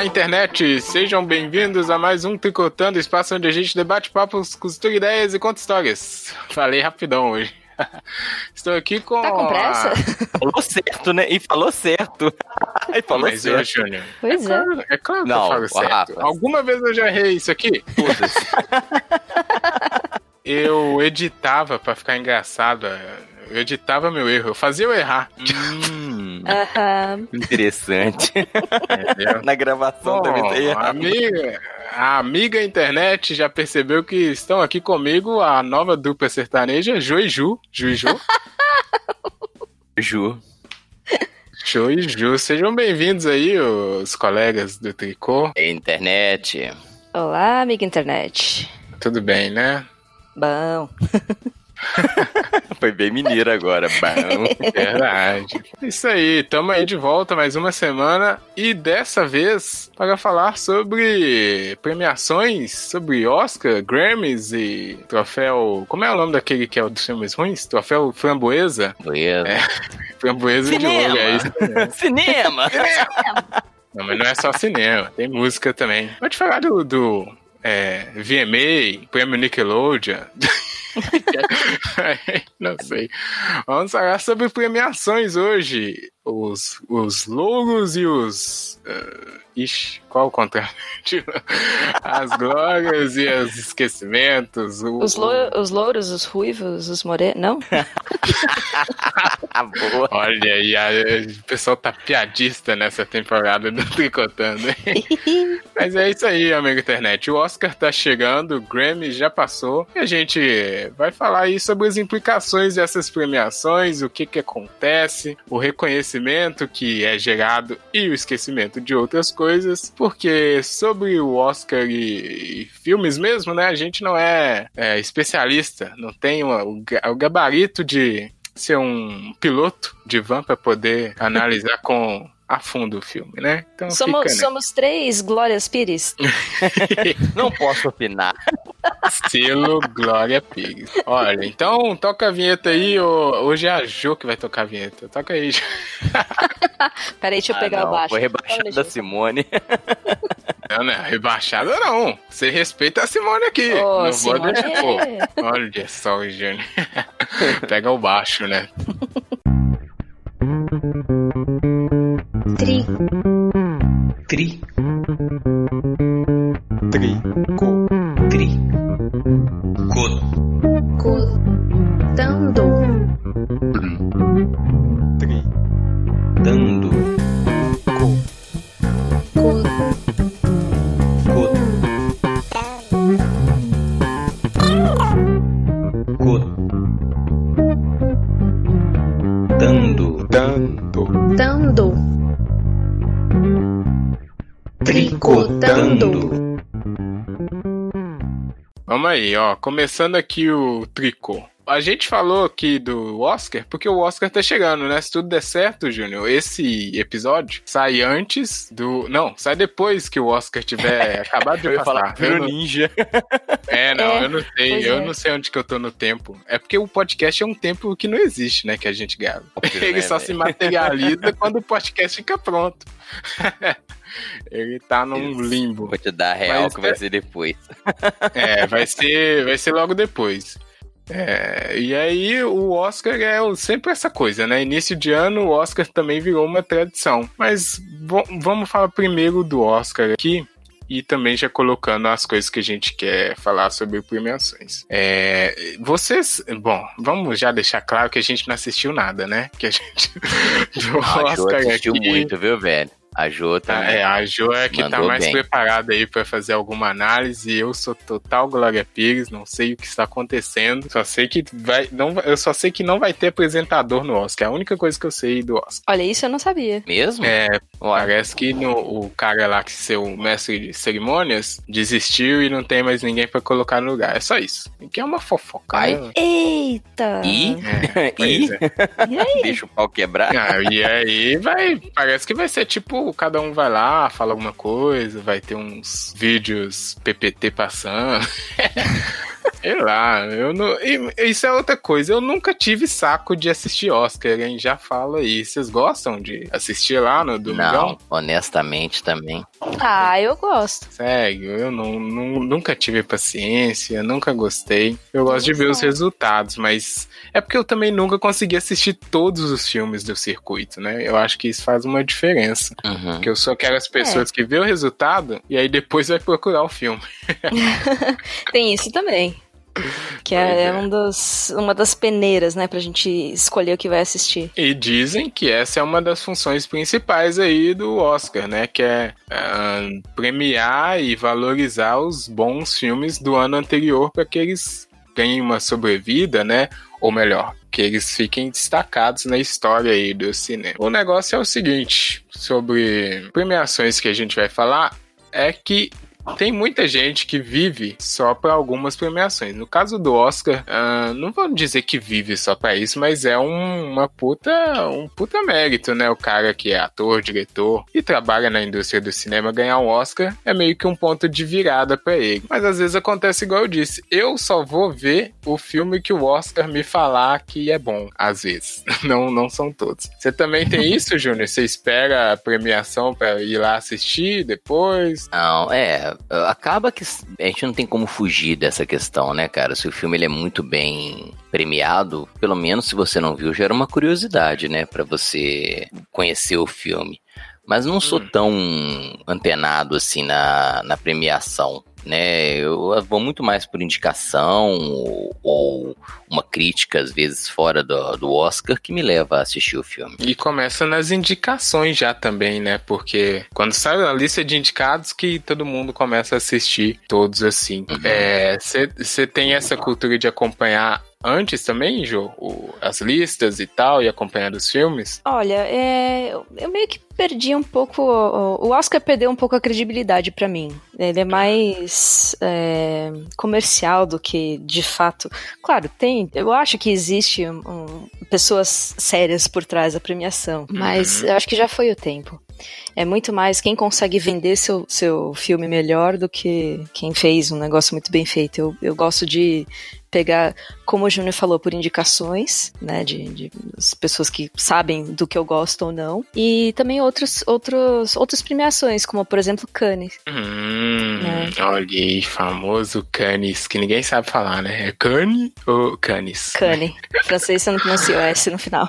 Olá, internet! Sejam bem-vindos a mais um Tricotando, espaço onde a gente debate papos, costura ideias e conta histórias. Falei rapidão hoje. Estou aqui com. Tá com pressa? a- Falou certo, né? E falou certo. e falou Mas, certo. Júnior, Pois é. claro- é claro que Não, eu falo certo. Rafa. Alguma vez eu já errei isso aqui? Foda-se. Eu editava pra ficar engraçado. Eu editava meu erro. Eu fazia eu errar. hum, Aham. interessante. Na gravação também tá Bom, errado. amiga, a amiga internet já percebeu que estão aqui comigo a nova dupla sertaneja, Ju e Ju. Ju e Ju. Ju. Ju e Ju. Sejam bem-vindos aí, os colegas do Tricô. Internet. Olá, amiga internet. Tudo bem, né? Bom. Foi bem mineiro agora. Bom. Verdade. Isso aí, tamo aí de volta mais uma semana e dessa vez para falar sobre premiações, sobre Oscar, Grammys e troféu. Como é o nome daquele que é o dos filmes ruins? Troféu Framboesa? Framboesa de Cinema. ouro, é isso mesmo. Cinema! Não, mas não é só cinema, tem música também. Pode falar do, do é, VMA, Prêmio Nickelodeon. não sei. Vamos falar sobre premiações hoje. Os, os louros e os. ah, ixi, qual o contrário? As glórias e os esquecimentos. o- Os, lou- os louros, os ruivos, os morenos. Não? Boa. Olha aí, a- o pessoal tá piadista nessa temporada do Tricotando. hein? Mas é isso aí, amigo internet. O Oscar tá chegando, o Grammy já passou. E a gente vai falar aí sobre as implicações dessas premiações, o que que acontece, o reconhecimento que é gerado e o esquecimento de outras coisas. Porque sobre o Oscar e, e filmes mesmo, né? A gente não é, é, especialista, não tem o, o gabarito de ser um piloto de van para poder analisar com a fundo o filme, né? Então Somos, fica, né? somos três Glórias Pires. Não posso opinar. Estilo Glória Pires. Olha, então toca a vinheta aí. Hoje é a Jo que vai tocar a vinheta. Toca aí. Jo. Peraí, deixa eu Ah, pegar não, o baixo. Foi rebaixado deixa da Simone. Não, não, rebaixada não. Você respeita a Simone aqui. Ô, não Simone. vou deixar. Pô, olha só, Júnior. Pega o baixo, né? Tri, Tri, Tri. tri, co, cotando, Tri. dando, aí, ó. Começando aqui o tricô. A gente falou aqui do Oscar porque o Oscar tá chegando, né? Se tudo der certo, Júnior, esse episódio sai antes do. Não, sai depois que o Oscar tiver acabado de Eu ia passar. falar, Eu não- Ninja. É, não, É, eu não sei. Eu é. não sei onde que eu tô no tempo. É porque o podcast é um tempo que não existe, né? Que a gente grava. Ele né, só velho? se materializa quando o podcast fica pronto. Ele tá num limbo. Vou te dar a real Mas que vai é- ser depois. É, vai ser, vai ser logo depois. É, e aí o Oscar é sempre essa coisa, né? Início de ano o Oscar também virou uma tradição. Mas vamos falar primeiro do Oscar aqui e também já colocando as coisas que a gente quer falar sobre premiações. É, vocês, bom, vamos já deixar claro que a gente não assistiu nada, né? Que a gente do A Jo Oscar assistiu aqui- muito, viu, velho? A Jo Tá, também. é, a Jo é que tá mais bem. preparada aí pra fazer alguma análise. Eu sou total Glória Pires, não sei o que está acontecendo. Só sei que vai, não, eu só sei que não vai ter apresentador no Oscar. É a única coisa que eu sei do Oscar. Olha, isso eu não sabia. Mesmo? É, Ué, parece que no, o cara lá que ser o mestre de cerimônias desistiu e não tem mais ninguém pra colocar no lugar. É só isso. Que é uma fofoca. Ai. né? Eita! E? É, E? é. E aí? Deixa o pau quebrar. Ah, e aí vai. Parece que vai ser tipo, cada um vai lá, fala alguma coisa, vai ter uns vídeos PPT passando. Sei lá, eu não. e Isso é outra coisa. Eu nunca tive saco de assistir Oscar, hein? Já fala aí. Vocês gostam de assistir lá no domingo legal? Não, honestamente também. Ah, eu gosto. Sério, eu não, não- nunca tive paciência, nunca gostei. Eu gosto de ver os resultados, mas é porque eu também nunca consegui assistir todos os filmes do circuito, né? Eu acho que isso faz uma diferença. Uhum. Porque eu sou aquelas pessoas que vê o resultado e aí depois vai procurar o filme. Tem isso também. Que é, é. Um dos, uma das peneiras, né, pra gente escolher o que vai assistir. E dizem que essa é uma das funções principais aí do Oscar, né? Que é ah, premiar e valorizar os bons filmes do ano anterior para que eles ganhem uma sobrevida, né? Ou melhor, que eles fiquem destacados na história aí do cinema. O negócio é o seguinte, sobre premiações que a gente vai falar, é que tem muita gente que vive só para algumas premiações. No caso do Oscar, ah, não vou dizer que vive só para isso, mas é um, uma puta, um puta mérito, né? O cara que é ator, diretor e trabalha na indústria do cinema ganhar um Oscar é meio que um ponto de virada para ele. Mas às vezes acontece igual eu disse, eu só vou ver o filme que o Oscar me falar que é bom, às vezes. Não, não são todos. Você também tem isso, Júnior? Você espera a premiação para ir lá assistir depois? Não, é. Acaba que a gente não tem como fugir dessa questão, né, cara? Se o filme ele é muito bem premiado, pelo menos se você não viu, gera uma curiosidade, né, Pra você conhecer o filme. Mas não sou Hum. tão antenado assim na, na premiação, né? Eu vou muito mais por indicação ou, ou uma crítica, às vezes, fora do, do Oscar, que me leva a assistir o filme. E começa nas indicações já também, né? Porque quando sai a lista de indicados que todo mundo começa a assistir todos assim. Uhum. Você tem essa cultura de acompanhar antes também, Jô? O- as listas e tal, e acompanhando os filmes? Olha, é, eu- meio que perdi um pouco. O Oscar perdeu um pouco a credibilidade pra mim. Ele é mais é, comercial do que de fato. Claro, tem. Eu acho que existe um- um- pessoas sérias por trás da premiação, mas Uhum. eu acho que já foi o tempo. É muito mais quem consegue vender seu, seu filme melhor do que quem fez um negócio muito bem feito. Eu, eu gosto de pegar, como o Júnior falou, por indicações, né, de, de as pessoas que sabem do que eu gosto ou não, e também outros, outros, outras premiações, como por exemplo Cannes. Hum, É. olha aí, famoso Cannes, que ninguém sabe falar, né? É Cannes ou Cannes? Cannes. Francês você não pronuncia o S no final.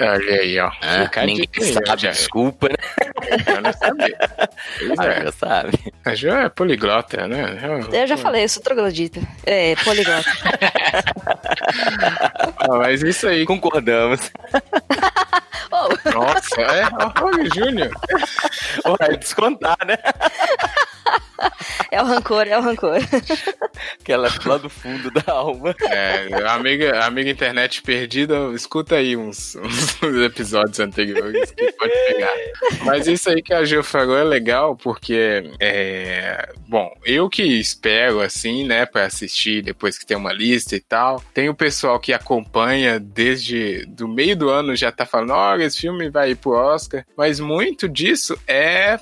Olha aí, ó. Ah, ninguém aí, sabe, já- desculpa, né? eu não sabia. Ah, é. já sabe. A Jo é poliglota, né? Eu já falei, eu sou troglodita. É, poliglota. Ah, mas isso aí. Concordamos. Oh, Nossa, é. Olha, Júnior. Vai descontar, né? é o rancor, é o rancor. Aquela lá do fundo da alma. É, amiga, amiga internet perdida, escuta aí uns, uns episódios anteriores que pode pegar. Mas isso aí que a Gil falou é legal porque, é, bom, eu que espero assim, né, pra assistir depois que tem uma lista e tal. Tem o pessoal que acompanha desde do meio do ano já tá falando, olha, esse filme vai ir pro Oscar. Mas muito disso é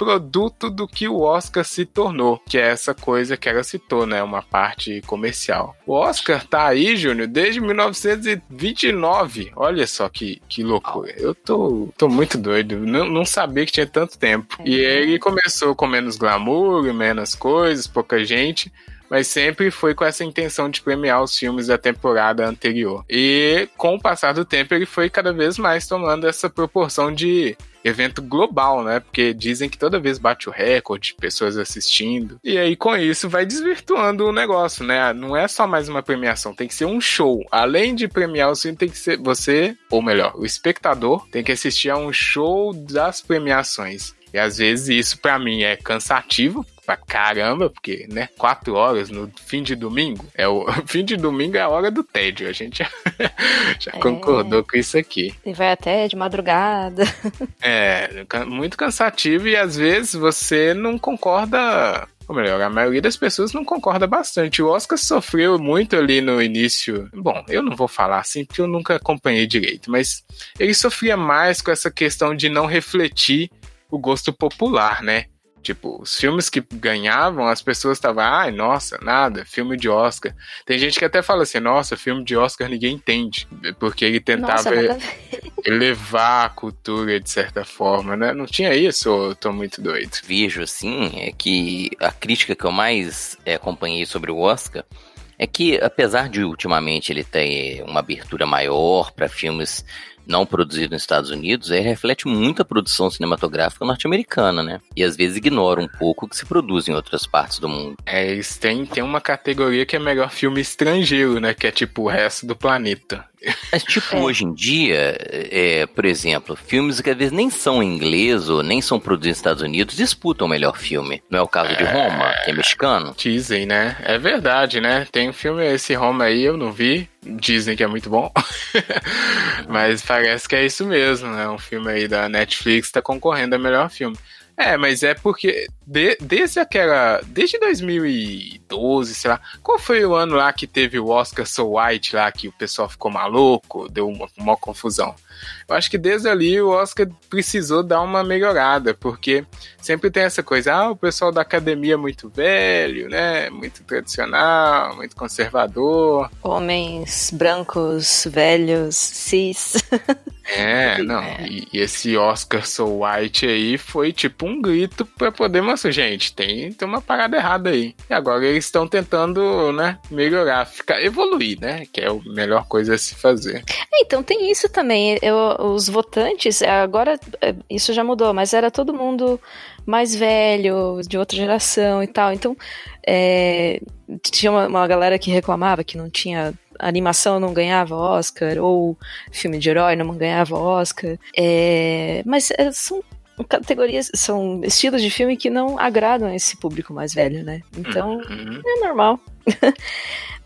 produto do que o Oscar se tornou, que é essa coisa que ela citou, né? Uma parte comercial. O Oscar tá aí, Júnior, desde 1929. Olha só que, que loucura. Eu tô, tô muito doido. Não, não sabia que tinha tanto tempo. E ele começou com menos glamour, menos coisas, pouca gente mas sempre foi com essa intenção de premiar os filmes da temporada anterior. E com o passar do tempo, ele foi cada vez mais tomando essa proporção de evento global, né? Porque dizem que toda vez bate o recorde de pessoas assistindo. E aí, com isso, vai desvirtuando o negócio, né? Não é só mais uma premiação, tem que ser um show. Além de premiar o filme, tem que ser você, ou melhor, o espectador, tem que assistir a um show das premiações. E às vezes isso pra mim é cansativo pra caramba, porque, né, quatro horas no fim de domingo, é o fim de domingo é a hora do tédio, a gente já, já É. concordou com isso aqui. E vai até de madrugada. É, muito cansativo e às vezes você não concorda. Ou melhor, a maioria das pessoas não concorda bastante. O Oscar sofreu muito ali no início. Bom, eu não vou falar assim porque eu nunca acompanhei direito, mas ele sofria mais com essa questão de não refletir o gosto popular, né? Tipo, os filmes que ganhavam, as pessoas estavam, ai, nossa, nada, filme de Oscar. Tem gente que até fala assim, nossa, filme de Oscar ninguém entende. Porque ele tentava Nossa, elevar a cultura de certa forma, né? Não tinha isso, ou eu tô muito doido? vejo assim é que a crítica que eu mais é, acompanhei sobre o Oscar é que apesar de ultimamente ele ter uma abertura maior para filmes não produzidos nos Estados Unidos, ele reflete muito a produção cinematográfica norte-americana, né? E às vezes ignora um pouco o que se produz em outras partes do mundo. É, eles têm, tem uma categoria que é melhor filme estrangeiro, né? Que é tipo o resto do planeta. Mas, tipo, É. hoje em dia, é, por exemplo, filmes que às vezes nem são em inglês ou nem são produzidos nos Estados Unidos disputam o melhor filme. Não é o caso de Roma, que é mexicano? Dizem, né? É verdade, né? Tem um filme, esse Roma aí, eu não vi. Dizem que é muito bom. mas parece que é isso mesmo, né? Um filme aí da Netflix tá concorrendo a melhor filme. É, mas é porque de- desde aquela. Desde 2012, sei lá. Qual foi o ano lá que teve o Oscar So White lá, que o pessoal ficou maluco, deu uma, uma confusão? Eu acho que desde ali o Oscar precisou dar uma melhorada, porque sempre tem essa coisa, ah, o pessoal da academia é muito velho, né? Muito tradicional, muito conservador. Homens brancos, velhos, cis. É, não. E, e esse Oscar So White aí foi tipo um grito pra poder mostrar, gente, tem, tem uma parada errada aí. E agora eles estão tentando, né, melhorar, ficar, evoluir, né? Que é a melhor coisa a se fazer. Então tem isso também. Eu, os votantes, agora é, isso já mudou, mas era todo mundo mais velho, de outra geração e tal. Então é, tinha uma, uma galera que reclamava que não tinha. Animação não ganhava Oscar, ou filme de herói não ganhava Oscar. É, mas é, são categorias, são estilos de filme que não agradam esse público mais velho, né? Então Uhum. é normal.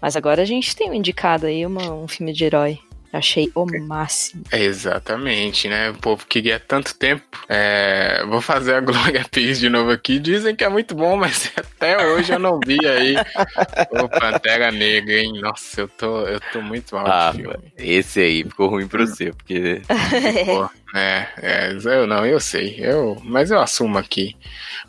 Mas agora a gente tem um indicado aí, uma- um filme de herói. Achei o máximo. É, exatamente, né? O povo queria tanto tempo. É, vou fazer a Glória Pires de novo aqui. Dizem que é muito bom, mas até hoje eu não vi aí o Pantera Negra, hein? Nossa, eu tô, eu tô muito mal Ah, de filme. esse aí ficou ruim pra você, porque Pô, é, é, eu não, eu sei, eu, mas eu assumo aqui.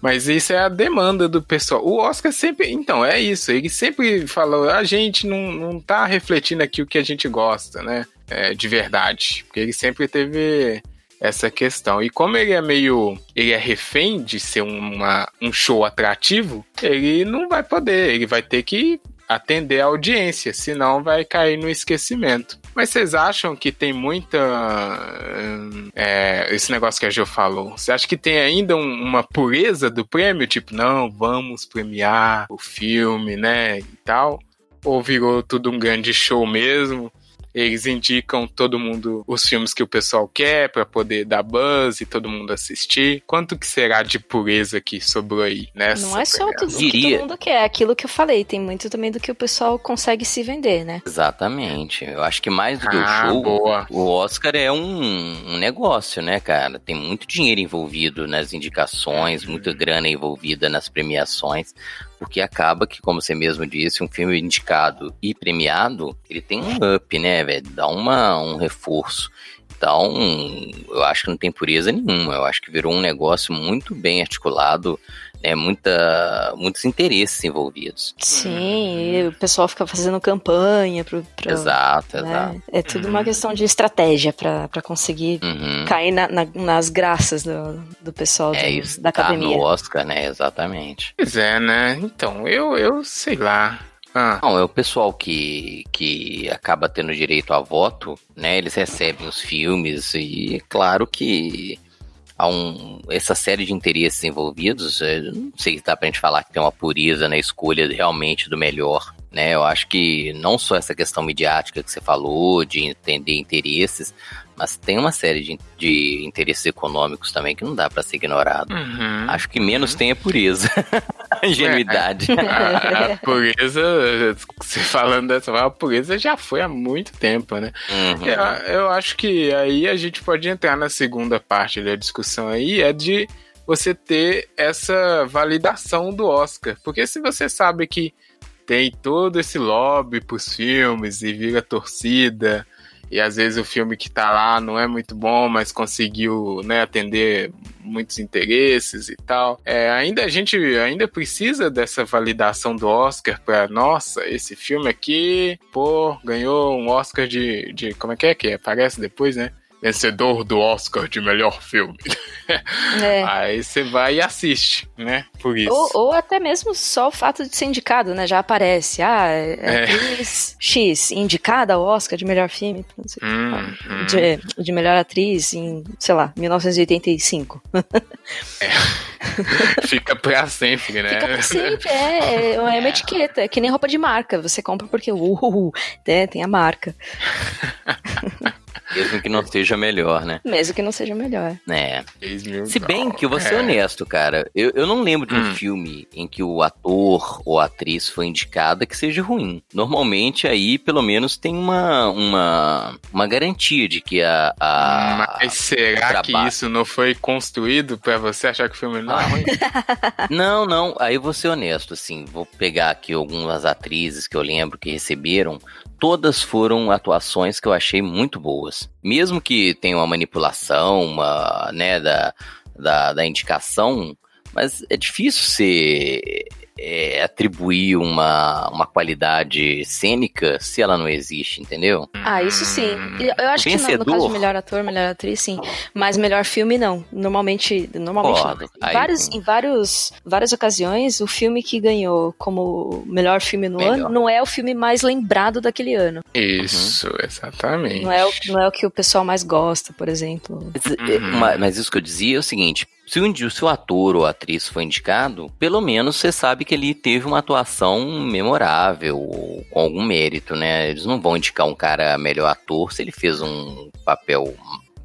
Mas isso é a demanda do pessoal. O Oscar sempre, então, é isso. Ele sempre falou, a gente não, não tá refletindo aqui o que a gente gosta, né? É, de verdade. Porque ele sempre teve essa questão. E como ele é meio. Ele é refém de ser uma, um show atrativo, ele não vai poder. Ele vai ter que atender a audiência, senão vai cair no esquecimento. Mas vocês acham que tem muita. hum, é, esse negócio que a Jo falou. Você acha que tem ainda um- uma pureza do prêmio? Tipo, não, vamos premiar o filme, né? E tal? Ou virou tudo um grande show mesmo? Eles indicam todo mundo os filmes que o pessoal quer pra poder dar buzz e todo mundo assistir. Quanto que será de pureza que sobrou aí nessa? Não é só premiação? tudo o que todo mundo quer, é aquilo que eu falei. Tem muito também do que o pessoal consegue se vender, né? exatamente. Eu acho que mais do que Ah, o show, boa. o Oscar é um, um negócio, né, cara? Tem muito dinheiro envolvido nas indicações, muita grana envolvida nas premiações, porque acaba que, como você mesmo disse, um filme indicado e premiado, ele tem um up, né, velho? Dá uma, um reforço. Então, eu acho que não tem pureza nenhuma. Eu acho que virou um negócio muito bem articulado, né? Muita, muitos interesses envolvidos. Sim, e o pessoal fica fazendo campanha pro. pro Exato, né? exato. É tudo uma questão de estratégia pra pra conseguir Uhum. cair na- na- nas graças do, do pessoal do- É isso, da tá academia. no Oscar, né? Exatamente. Pois é, né? Então, eu, eu sei lá. Ah, Não, é o pessoal que, que acaba tendo direito a voto, né? Eles recebem os filmes e é claro que há um, essa série de interesses envolvidos. eu Não sei se dá pra gente falar que tem uma pureza na escolha realmente do melhor, né? Eu acho que não só essa questão midiática que você falou, de entender interesses, mas tem uma série de, de interesses econômicos também que não dá pra ser ignorado. uhum. Acho que menos tem a pureza, a ingenuidade. a, a pureza, você falando dessa forma, a pureza já foi há muito tempo, né? Uhum. Eu, eu acho que aí a gente pode entrar na segunda parte da discussão aí, é de você ter essa validação do Oscar. Porque se você sabe que tem todo esse lobby pros filmes e vira torcida e às vezes o filme que tá lá não é muito bom, mas conseguiu né, atender muitos interesses e tal. É, ainda a gente ainda precisa dessa validação do Oscar para nossa, esse filme aqui, pô, ganhou um Oscar de, de como é que é que aparece depois, né? Vencedor do Oscar de melhor filme. É. Aí você vai e assiste, né? Por isso. Ou, ou até mesmo só o fato de ser indicado, né? Já aparece. Ah, é É. atriz X, indicada ao Oscar de melhor filme. não sei. Hum, hum. De, de melhor atriz em, sei lá, 1985. Fica pra sempre, né? Fica pra sempre, é, é uma etiqueta, é que nem roupa de marca. Você compra porque, uh, né, tem a marca. Mesmo que não seja melhor, né? Mesmo que não seja melhor. É. Se bem que eu vou ser dólares. honesto, cara, eu, eu não lembro de um Hum. filme em que o ator ou a atriz foi indicada que seja ruim. Normalmente aí, pelo menos, tem uma, uma, uma garantia de que a. a Mas será que trabalho. isso não foi construído pra você achar que o filme não é ruim? Não, não, aí eu vou ser honesto, assim, vou pegar aqui algumas atrizes que eu lembro que receberam, todas foram atuações que eu achei muito boas. Mesmo que tenha uma manipulação, uma, né, da, da, da indicação, mas é difícil ser é, atribuir uma, uma qualidade cênica se ela não existe, entendeu? Ah, isso sim. E Eu acho que no, no Vencedor. caso de melhor ator, melhor atriz, sim. Mas melhor filme, não. Normalmente, normalmente não. Em, vários, em vários, várias ocasiões, o filme que ganhou como melhor filme no Melhor. ano não é o filme mais lembrado daquele ano. Isso, exatamente. Não é, o, não é o que o pessoal mais gosta, por exemplo. Mas, Uhum. ma- mas isso que eu dizia é o seguinte: se o, se o ator ou atriz foi indicado, pelo menos você sabe que ele teve uma atuação memorável, ou com algum mérito, né? Eles não vão indicar um cara melhor ator se ele fez um papel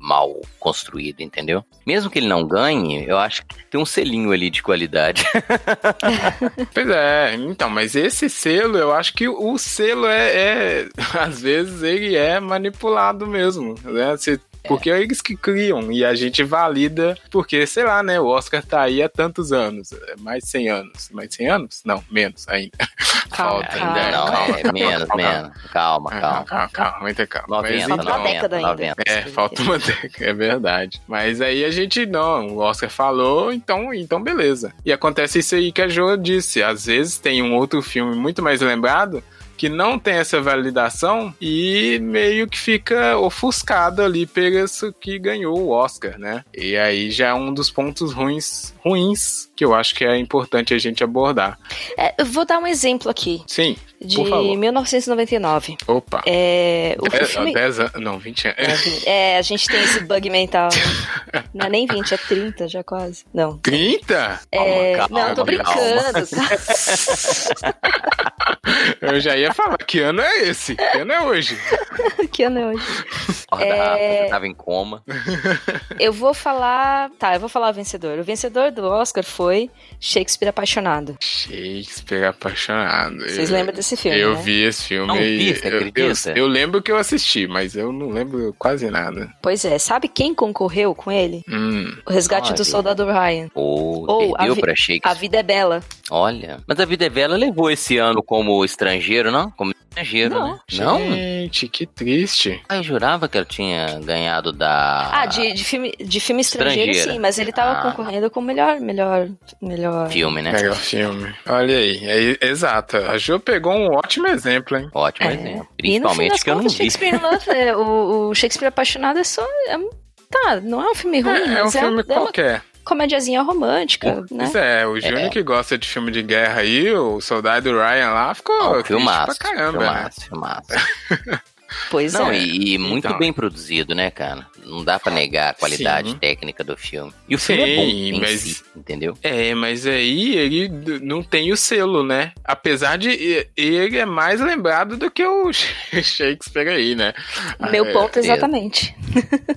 mal construído, entendeu? Mesmo que ele não ganhe, eu acho que tem um selinho ali de qualidade. Pois é, então, mas esse selo, eu acho que o selo é, é- às vezes ele é manipulado mesmo, né? Você- porque é eles que criam e a gente valida, porque, sei lá, né? O Oscar tá aí há tantos anos, é mais de 100 anos. Mais de 100 anos? Não, menos ainda. Calma, Falta calma. ainda. não, calma, é calma, menos, calma, menos. Calma, Calma, calma. calma, calma, muita calma. Mas 90, Falta uma 90, década ainda. 90. É, falta uma década, é verdade. Mas aí a gente, não, o Oscar falou, então, então beleza. E acontece isso aí que a Jo disse. Às vezes tem um outro filme muito mais lembrado que não tem essa validação e meio que fica ofuscado ali pelo isso que ganhou o Oscar, né? E aí já é um dos pontos ruins, ruins que eu acho que é importante a gente abordar. É, eu vou dar um exemplo aqui, Sim, de Por favor. 1999. opa. É, o Dez- filme... 10 anos, não, 20 anos. É, a gente tem esse bug mental. né? Não é nem 20, é 30 já quase. Não. 30? É, calma, não, tô calma. brincando. Eu já ia falar, que ano é esse? Que ano é hoje? que ano é hoje? Acorda É. tava em coma. Eu vou falar. Tá, eu vou falar o vencedor. O vencedor do Oscar foi Shakespeare Apaixonado. Shakespeare apaixonado. Vocês lembram desse filme? Eu né? vi esse filme Não e vi, você eu, eu, acredita? eu lembro que eu assisti, mas eu não lembro quase nada. Pois é, sabe quem concorreu com ele? Hum, O Resgate Olha. do Soldado Ryan. Ou Ou a perdeu pra A. Vida é Bela. Olha. Mas a Vida é Bela levou esse ano como estrangeiro, não? Como estrangeiro, Não. né? Não? gente, que triste. Ah, eu jurava que ela tinha ganhado da. Ah, de, de filme, de filme estrangeiro, Estrangeira. sim, mas ele tava Ah. concorrendo com o melhor, melhor, melhor. filme, né? Melhor filme. Olha aí, é, exato. A Jo pegou um ótimo exemplo, hein? Ótimo É. exemplo. E no fim Principalmente das que eu não vi. Shakespeare Love, é, o, o Shakespeare Apaixonado é só. é um- tá, não é um filme ruim, É, é um é, filme é uma qualquer. comediazinha romântica, né? Pois é, o Júnior É. que gosta de filme de guerra aí, o soldado Ryan lá, ficou triste filmaço, pra caramba, né? filmaço, filmaço. Pois Não, é. e, e muito Então. bem produzido, né, cara? Não dá pra negar a qualidade Sim. técnica do filme. E o filme Sim, é bom em mas- si, entendeu? É, mas aí ele não tem o selo, né? Apesar de ele é mais lembrado do que o Shakespeare aí, né? Meu É, ponto exatamente.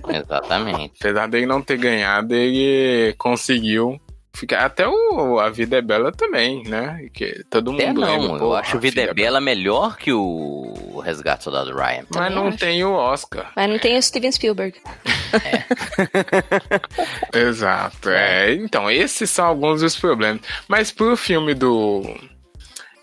Exatamente. Apesar dele não ter ganhado, ele conseguiu ficar. Até o A Vida é Bela também, né? Que todo mundo Até não, lembra, eu acho A Vida é Bela melhor que o Resgate do Soldado Ryan. Mas não acho. tem o Oscar. Mas não tem o Steven Spielberg. Exato. É, então, esses são alguns dos problemas. Mas pro filme do.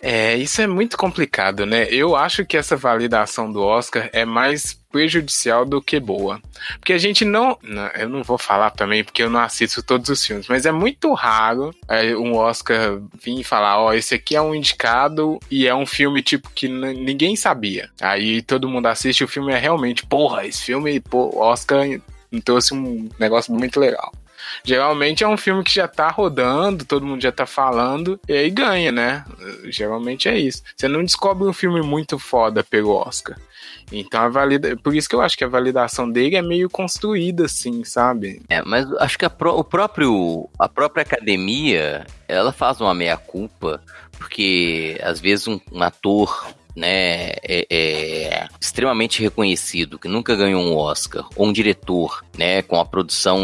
É, isso é muito complicado, né? Eu acho que essa validação do Oscar é mais prejudicial do que boa. Porque a gente não, não. Eu não vou falar também porque eu não assisto todos os filmes, mas é muito raro é, um Oscar vir falar: ó, oh, esse aqui é um indicado e é um filme tipo que ninguém sabia. Aí todo mundo assiste o filme é realmente, porra, esse filme, pô, Oscar trouxe um negócio muito legal. Geralmente é um filme que já tá rodando, todo mundo já tá falando, e aí ganha, né? Geralmente é isso. Você não descobre um filme muito foda pelo Oscar. Então a valida... por isso que eu acho que a validação dele é meio construída assim, sabe? É, mas acho que a, pro... o próprio a própria academia, ela faz uma meia culpa, porque às vezes um, um ator né, é, é, extremamente reconhecido, que nunca ganhou um Oscar, ou um diretor, né, com a produção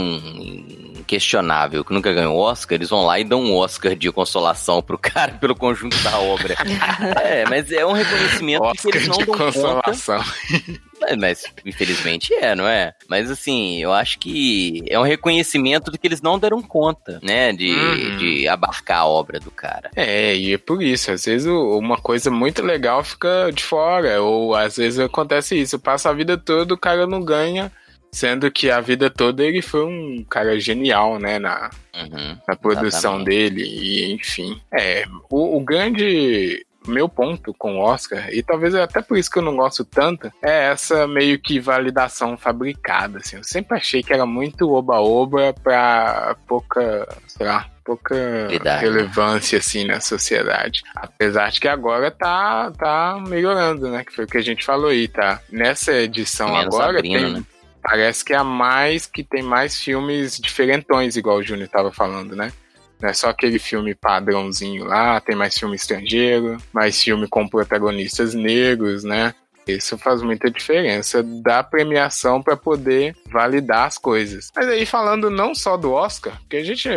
questionável, que nunca ganhou Oscar, eles vão lá e dão um Oscar de consolação pro cara pelo conjunto da obra. é, mas é um reconhecimento Oscar que eles não de dão consolação. conta. Mas, mas, infelizmente é, não é? Mas assim, eu acho que é um reconhecimento do que eles não deram conta, né? De, Uhum. de abarcar a obra do cara. É, e é por isso, às vezes uma coisa muito legal fica de fora, ou às vezes acontece isso, passa a vida toda o cara não ganha, sendo que a vida toda ele foi um cara genial, né, na, Uhum. na produção Exatamente. dele, e enfim. É, o, o grande meu ponto com o Oscar, e talvez é até por isso que eu não gosto tanto, é essa meio que validação fabricada, assim. Eu sempre achei que era muito oba-oba pra pouca, sei lá, pouca Verdade. relevância, assim, na sociedade. Apesar de que agora tá, tá melhorando, né? Que foi o que a gente falou aí, tá? Nessa edição Menos agora abrindo, tem... né? Parece que é a mais que tem mais filmes diferentões, igual o Júnior tava falando, né? Não é só aquele filme padrãozinho lá, tem mais filme estrangeiro, mais filme com protagonistas negros, né? Isso faz muita diferença da premiação para poder validar as coisas. Mas aí falando não só do Oscar, porque a gente,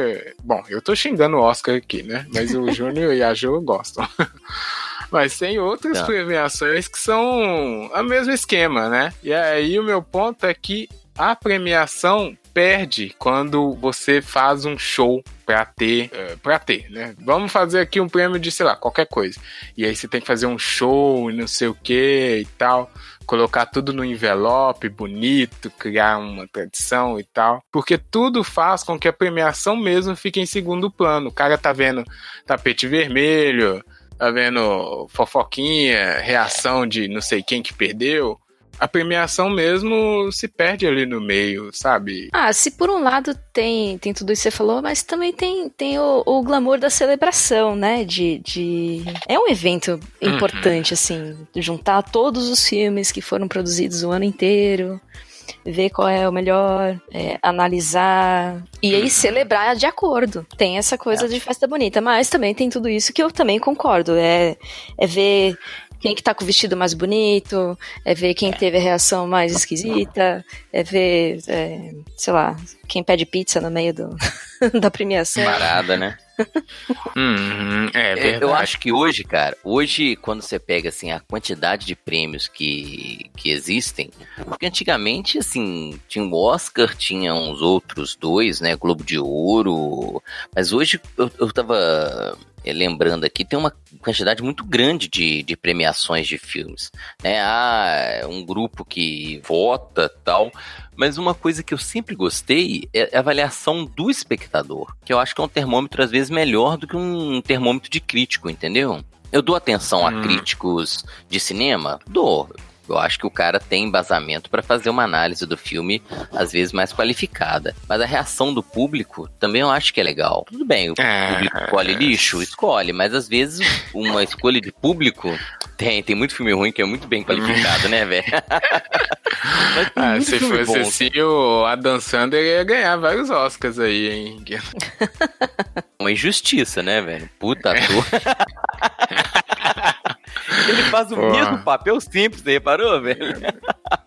bom, eu tô xingando o Oscar aqui, né? Mas o Júnior e a Jo gostam. Mas tem outras premiações que são o mesmo esquema, né? E aí o meu ponto é que a premiação perde quando você faz um show pra ter, eh, pra ter, né? Vamos fazer aqui um prêmio de, sei lá, qualquer coisa. E aí você tem que fazer um show e não sei o que e tal, colocar tudo no envelope bonito, criar uma tradição e tal, porque tudo faz com que a premiação mesmo fique em segundo plano. O cara tá vendo tapete vermelho, tá vendo fofoquinha, reação de não sei quem que perdeu. A premiação mesmo se perde ali no meio, sabe? Ah, se por um lado tem, tem tudo isso que você falou, mas também tem, tem o, o glamour da celebração, né? De, de. É um evento importante, assim, juntar todos os filmes que foram produzidos o ano inteiro, ver qual é o melhor, é, analisar e aí celebrar de acordo. Tem essa coisa de festa bonita, mas também tem tudo isso que eu também concordo. É, é ver quem que tá com o vestido mais bonito, é ver quem teve a reação mais esquisita, é ver, é, sei lá, quem pede pizza no meio do, da premiação. Parada, né? Uhum, é É, verdade. Eu acho que hoje, cara, hoje quando você pega assim a quantidade de prêmios que, que existem, porque antigamente assim, tinha o Oscar, tinha uns outros dois, né, Globo de Ouro, mas hoje eu, eu tava lembrando aqui, tem uma quantidade muito grande de, de premiações de filmes, né, há um grupo que vota tal, mas uma coisa que eu sempre gostei é a avaliação do espectador, que eu acho que é um termômetro às vezes melhor do que um termômetro de crítico, entendeu? Eu dou atenção a Hum. críticos de cinema? Dou. Eu acho que o cara tem embasamento para fazer uma análise do filme, às vezes mais qualificada. Mas a reação do público também eu acho que é legal. Tudo bem, o É. público escolhe lixo? Escolhe, mas às vezes uma escolha de público tem, tem muito filme ruim que é muito bem qualificado, né, velho? Ah, se fosse bom. assim, o Adam Sandler ia ganhar vários Oscars aí, hein? Uma injustiça, né, velho? Puta ator. Ele faz o Porra. mesmo papel simples, você reparou, velho?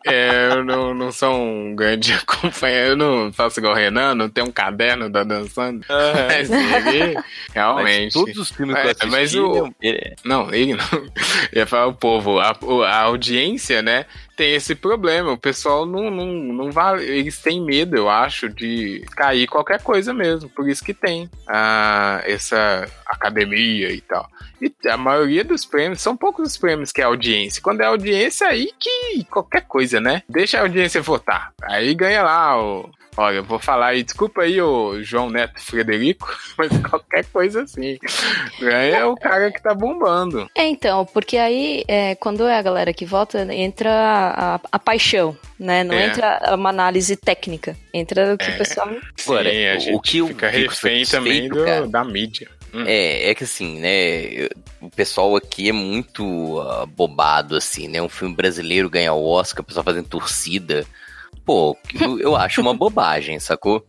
É, eu não, não sou um grande acompanhante, eu não faço igual o Renan, não tenho um caderno da dançando. Mas ele, realmente. Mas todos os filmes que eu É, assisti, mas o- ele- Não, ele não. Eu ia falar o povo, a, a audiência, né? Tem esse problema. O pessoal não, não, não vai. Eles têm medo, eu acho, de cair qualquer coisa mesmo. Por isso que tem ah, essa academia e tal. E a maioria dos prêmios, são poucos os prêmios que é audiência. Quando é audiência, aí que qualquer coisa, né? Deixa a audiência votar. Aí ganha lá o. Olha, eu vou falar aí, desculpa aí o João Neto Frederico, mas qualquer coisa assim. Ganha o cara que tá bombando. É, então, porque aí, é, quando é a galera que vota, entra a, a paixão, né? Não É. entra uma análise técnica. Entra o que o pessoal. Agora, Sim, a o- gente o que fica refém também do- cara, da mídia. Hum. É, é que assim, né? O pessoal aqui é muito ah, bobado, assim, né? Um filme brasileiro ganhar o Oscar, o pessoal fazendo torcida. Pô, eu, acho uma bobagem, sacou?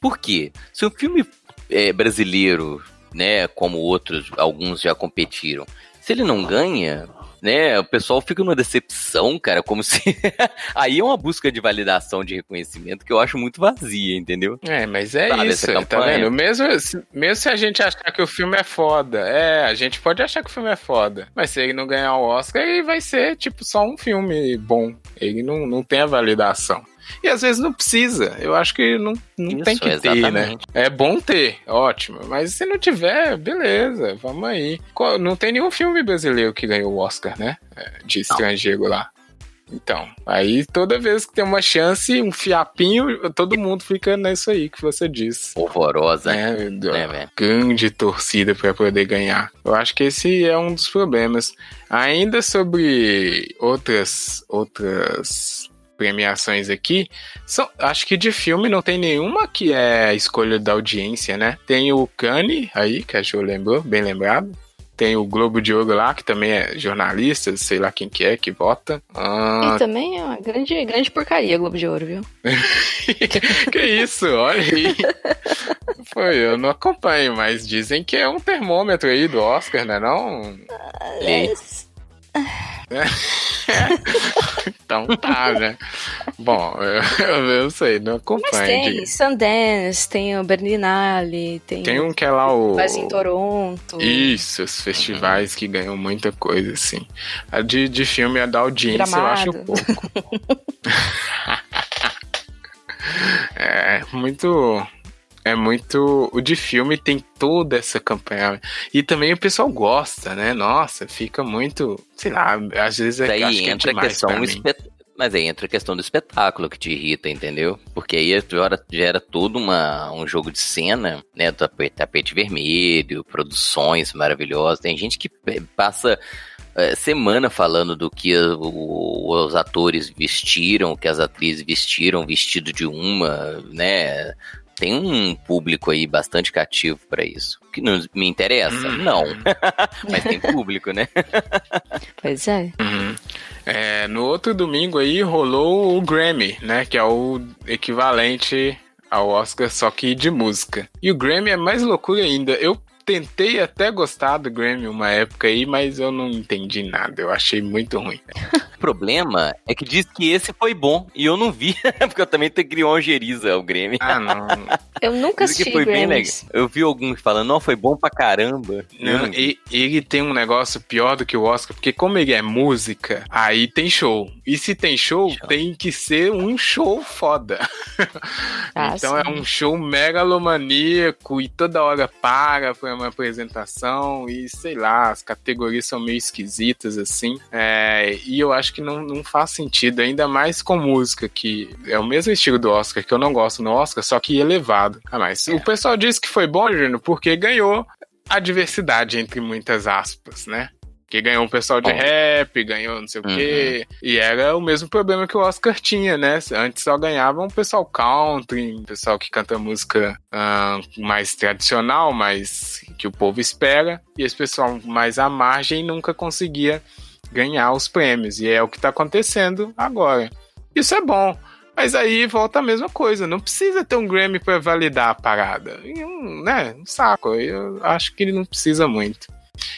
Por quê? Se um filme é, brasileiro, né, como outros, alguns já competiram, se ele não ganha, né, o pessoal fica numa decepção, cara, como se. Aí é uma busca de validação de reconhecimento que eu acho muito vazia, entendeu? É, mas é Sabe, isso, tá vendo? Mesmo, se- mesmo se a gente achar que o filme é foda, é, a gente pode achar que o filme é foda, mas se ele não ganhar o Oscar, ele vai ser, tipo, só um filme bom. Ele não, não tem a validação. E às vezes não precisa. Eu acho que não, não Isso, tem que ter, né? exatamente. É bom ter, ótimo. Mas se não tiver, beleza, vamos aí. Não tem nenhum filme brasileiro que ganhou o Oscar, né? É, De estrangeiro lá. Então, aí toda vez que tem uma chance, um fiapinho, todo mundo fica nisso aí que você disse. Horrorosa, Né? Do- né, grande torcida para poder ganhar. Eu acho que esse é um dos problemas. Ainda sobre outras outras premiações aqui, são, acho que de filme não tem nenhuma que é escolha da audiência, né? Tem o Cannes aí, que a Jo lembrou, bem lembrado. Tem o Globo de Ouro lá, que também é jornalista, sei lá quem que é, que vota. Ah, E também é uma grande, grande porcaria Globo de Ouro, viu? que isso, olha aí. Foi, eu não acompanho, mas dizem que é um termômetro aí do Oscar, né? Não? E- Então tá, né? Bom, eu, eu não sei, não Mas acompanho. tem diga. Sundance, tem o Berlinale, tem, Tem um que é lá o. Faz em Toronto. Isso, os festivais que ganham muita coisa, assim. A de, de filme, a da audiência, eu acho Gramado. pouco. é muito. É muito. O de filme tem toda essa campanha. E também o pessoal gosta, né? Nossa, fica muito. Sei lá, às vezes é, Daí acho que é entra a questão espet- Mas aí entra a questão do espetáculo que te irrita, entendeu? Porque aí gera, gera todo uma, um jogo de cena, né? Tapete, tapete vermelho, produções maravilhosas. Tem gente que passa eh, semana falando do que os atores vestiram, que as atrizes vestiram, vestido de uma, né? Tem um público aí bastante cativo pra isso. Que não me interessa? Hum. Não. Mas tem público, né? Pois é. Uhum. É, no outro domingo aí rolou o Grammy, né? Que é o equivalente ao Oscar, só que de música. E o Grammy é mais loucura ainda. Eu tentei até gostar do Grammy uma época aí, mas eu não entendi nada. Eu achei muito ruim. O problema é que diz que esse foi bom e eu não vi, porque eu também tenho criou ongeriza o Grêmio. Ah, não. Eu nunca Diz que assisti foi bem legal. Eu vi alguns falando, não, foi bom pra caramba. Não, e- ele tem um negócio pior do que o Oscar, porque como ele é música, aí tem show. E se tem show, Show. tem que ser um show foda. Ah, então é sim. um show megalomaníaco e toda hora para pra uma apresentação e sei lá, as categorias são meio esquisitas assim. É, e eu acho que não, não faz sentido, ainda mais com música, que é o mesmo estilo do Oscar, que eu não gosto no Oscar, só que elevado. Ah, mas o pessoal disse que foi bom, Júnior, porque ganhou a diversidade, entre muitas aspas, né? Que ganhou um pessoal de rap, ganhou não sei o quê. E era o mesmo problema que o Oscar tinha, né? Antes só ganhava um pessoal country, um pessoal que canta música ah, mais tradicional, mas que o povo espera. E esse pessoal mais à margem nunca conseguia ganhar os prêmios. E é o que tá acontecendo agora. Isso é bom. Mas aí volta a mesma coisa. Não precisa ter um Grammy pra validar a parada. E um, né? Um saco. Eu acho que ele não precisa muito.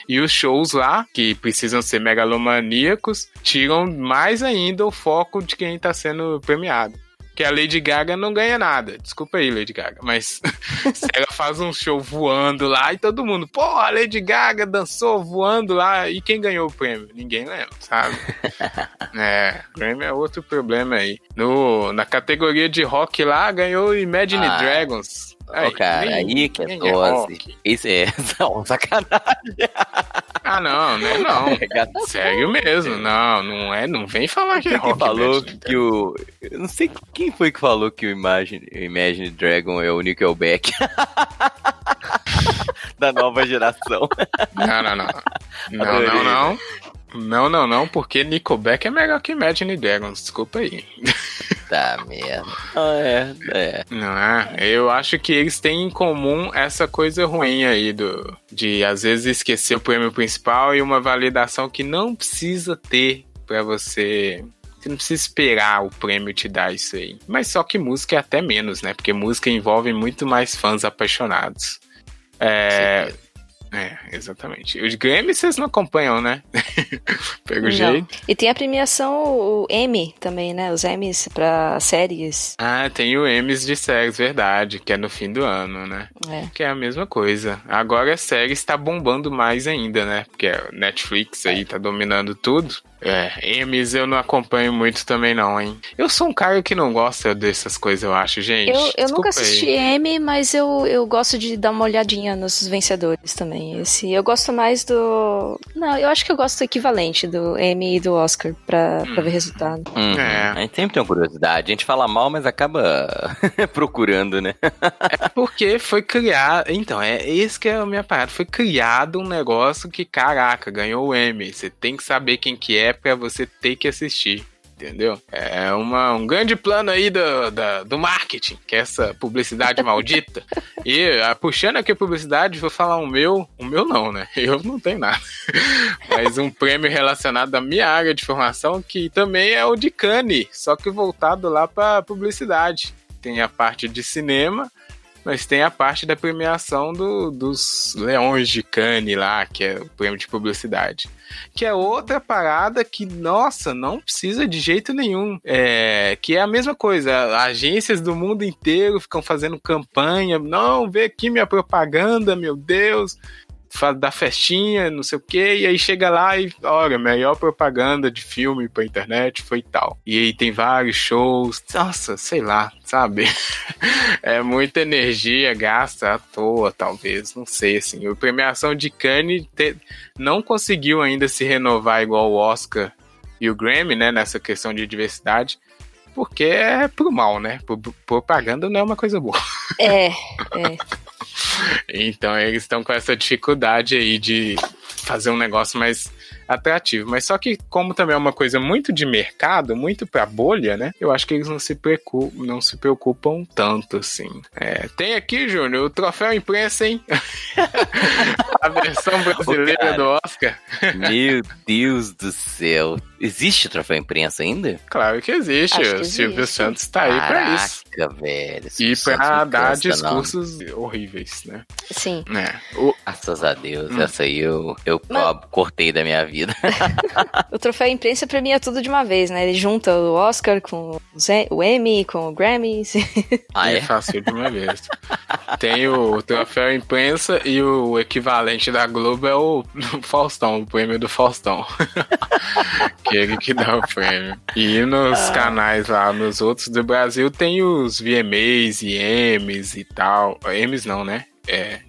E os shows lá, que precisam ser megalomaníacos, tiram mais ainda o foco de quem tá sendo premiado. Que a Lady Gaga não ganha nada. Desculpa aí, Lady Gaga. Mas se ela faz um show voando lá e todo mundo, pô, a Lady Gaga dançou voando lá. E quem ganhou o prêmio? Ninguém lembra, sabe? é, Grammy é outro problema aí. No, na categoria de rock lá, ganhou Imagine Ah. Dragons. Ô, cara, nem- aí que é nem dose. rock. Isso é não, sacanagem. Ah, não, né? Não. Gata Sério mesmo, não, não é, não vem falar que é rock. falou que o. Eu não sei quem foi que falou que o Imagine, Imagine Dragon é o Nickelback. da nova geração. Não, não, não. Não, não, não. Não, não, não, porque Nickelback é melhor que Imagine Dragons, desculpa aí. Tá, merda. Ah, é, é. Não é? Eu acho que eles têm em comum essa coisa ruim aí do de às vezes esquecer o prêmio principal e uma validação que não precisa ter pra você. Você não precisa esperar o prêmio te dar isso aí. Mas só que música é até menos, né? Porque música envolve muito mais fãs apaixonados. É. É, exatamente. Os Grammy vocês não acompanham, né? Pelo Não. jeito. E tem a premiação o Emmy também, né? Os Emmys pra séries. Ah, tem o Emmys de séries, verdade, que é no fim do ano, né? É. Que é a mesma coisa. Agora a série está bombando mais ainda, né? Porque a Netflix aí tá dominando tudo. É, Emmys eu não acompanho muito também não, hein? Eu sou um cara que não gosta dessas coisas, eu acho, gente. Eu, eu nunca aí. assisti Emmy, mas eu, eu gosto de dar uma olhadinha nos vencedores também. Esse, eu gosto mais do. Não, eu acho que eu gosto do equivalente do Emmy e do Oscar pra, pra ver resultado. Uhum. É. A gente sempre tem uma curiosidade. A gente fala mal, mas acaba procurando, né? Porque foi criado. Então, é esse que é a minha parada. Foi criado um negócio que, caraca, ganhou o Emmy. Você tem que saber quem que é pra você ter que assistir. Entendeu? É uma, um grande plano aí do, da- do marketing, que é essa publicidade maldita. E ah, puxando aqui a publicidade, vou falar o meu. O meu não, né? Eu não tenho nada. Mas um prêmio relacionado à minha área de formação, que também é o de Cannes, só que voltado lá pra publicidade. Tem a parte de cinema, mas tem a parte da premiação do- dos Leões de Cannes lá, que é o prêmio de publicidade. Que é outra parada que, nossa, não precisa de jeito nenhum. É, que é a mesma coisa. Agências do mundo inteiro ficam fazendo campanha. Não, vê aqui minha propaganda, meu Deus. Fa- Da festinha, não sei o que, e aí chega lá e, olha, melhor propaganda de filme pra internet foi tal. E aí tem vários shows, nossa, sei lá, sabe? é muita energia gasta à toa, talvez, não sei, assim. A premiação de Cannes te- não conseguiu ainda se renovar igual o Oscar e o Grammy, né, nessa questão de diversidade, porque é pro mal, né? Pro- Propaganda não é uma coisa boa. É, é. Então eles estão com essa dificuldade aí de fazer um negócio mais atrativo. Mas só que, como também é uma coisa muito de mercado, muito pra bolha, né? Eu acho que eles não se preocupam, não se preocupam tanto, assim. É, tem aqui, Júnior, o troféu imprensa, hein? A versão brasileira Ô, do Oscar. Meu Deus do céu. Existe troféu imprensa ainda? Claro que existe. Que o Silvio existe. Santos tá aí pra isso. Caraca, velho. E Silvio pra Santos não dar cansa, não. discursos horríveis, né? Sim. É. O, Graças a Deus, Hum. essa aí eu, eu Mas- cortei da minha vida. O troféu imprensa premia tudo de uma vez, né? Ele junta o Oscar com o Emmy, com o Grammy. Ah, é é? fácil de uma vez. Tem o troféu imprensa e o equivalente da Globo é o Faustão, o prêmio do Faustão. que é ele que dá o prêmio. E nos canais lá, nos outros do Brasil, tem os VMAs e M's e tal. M's não, né? É.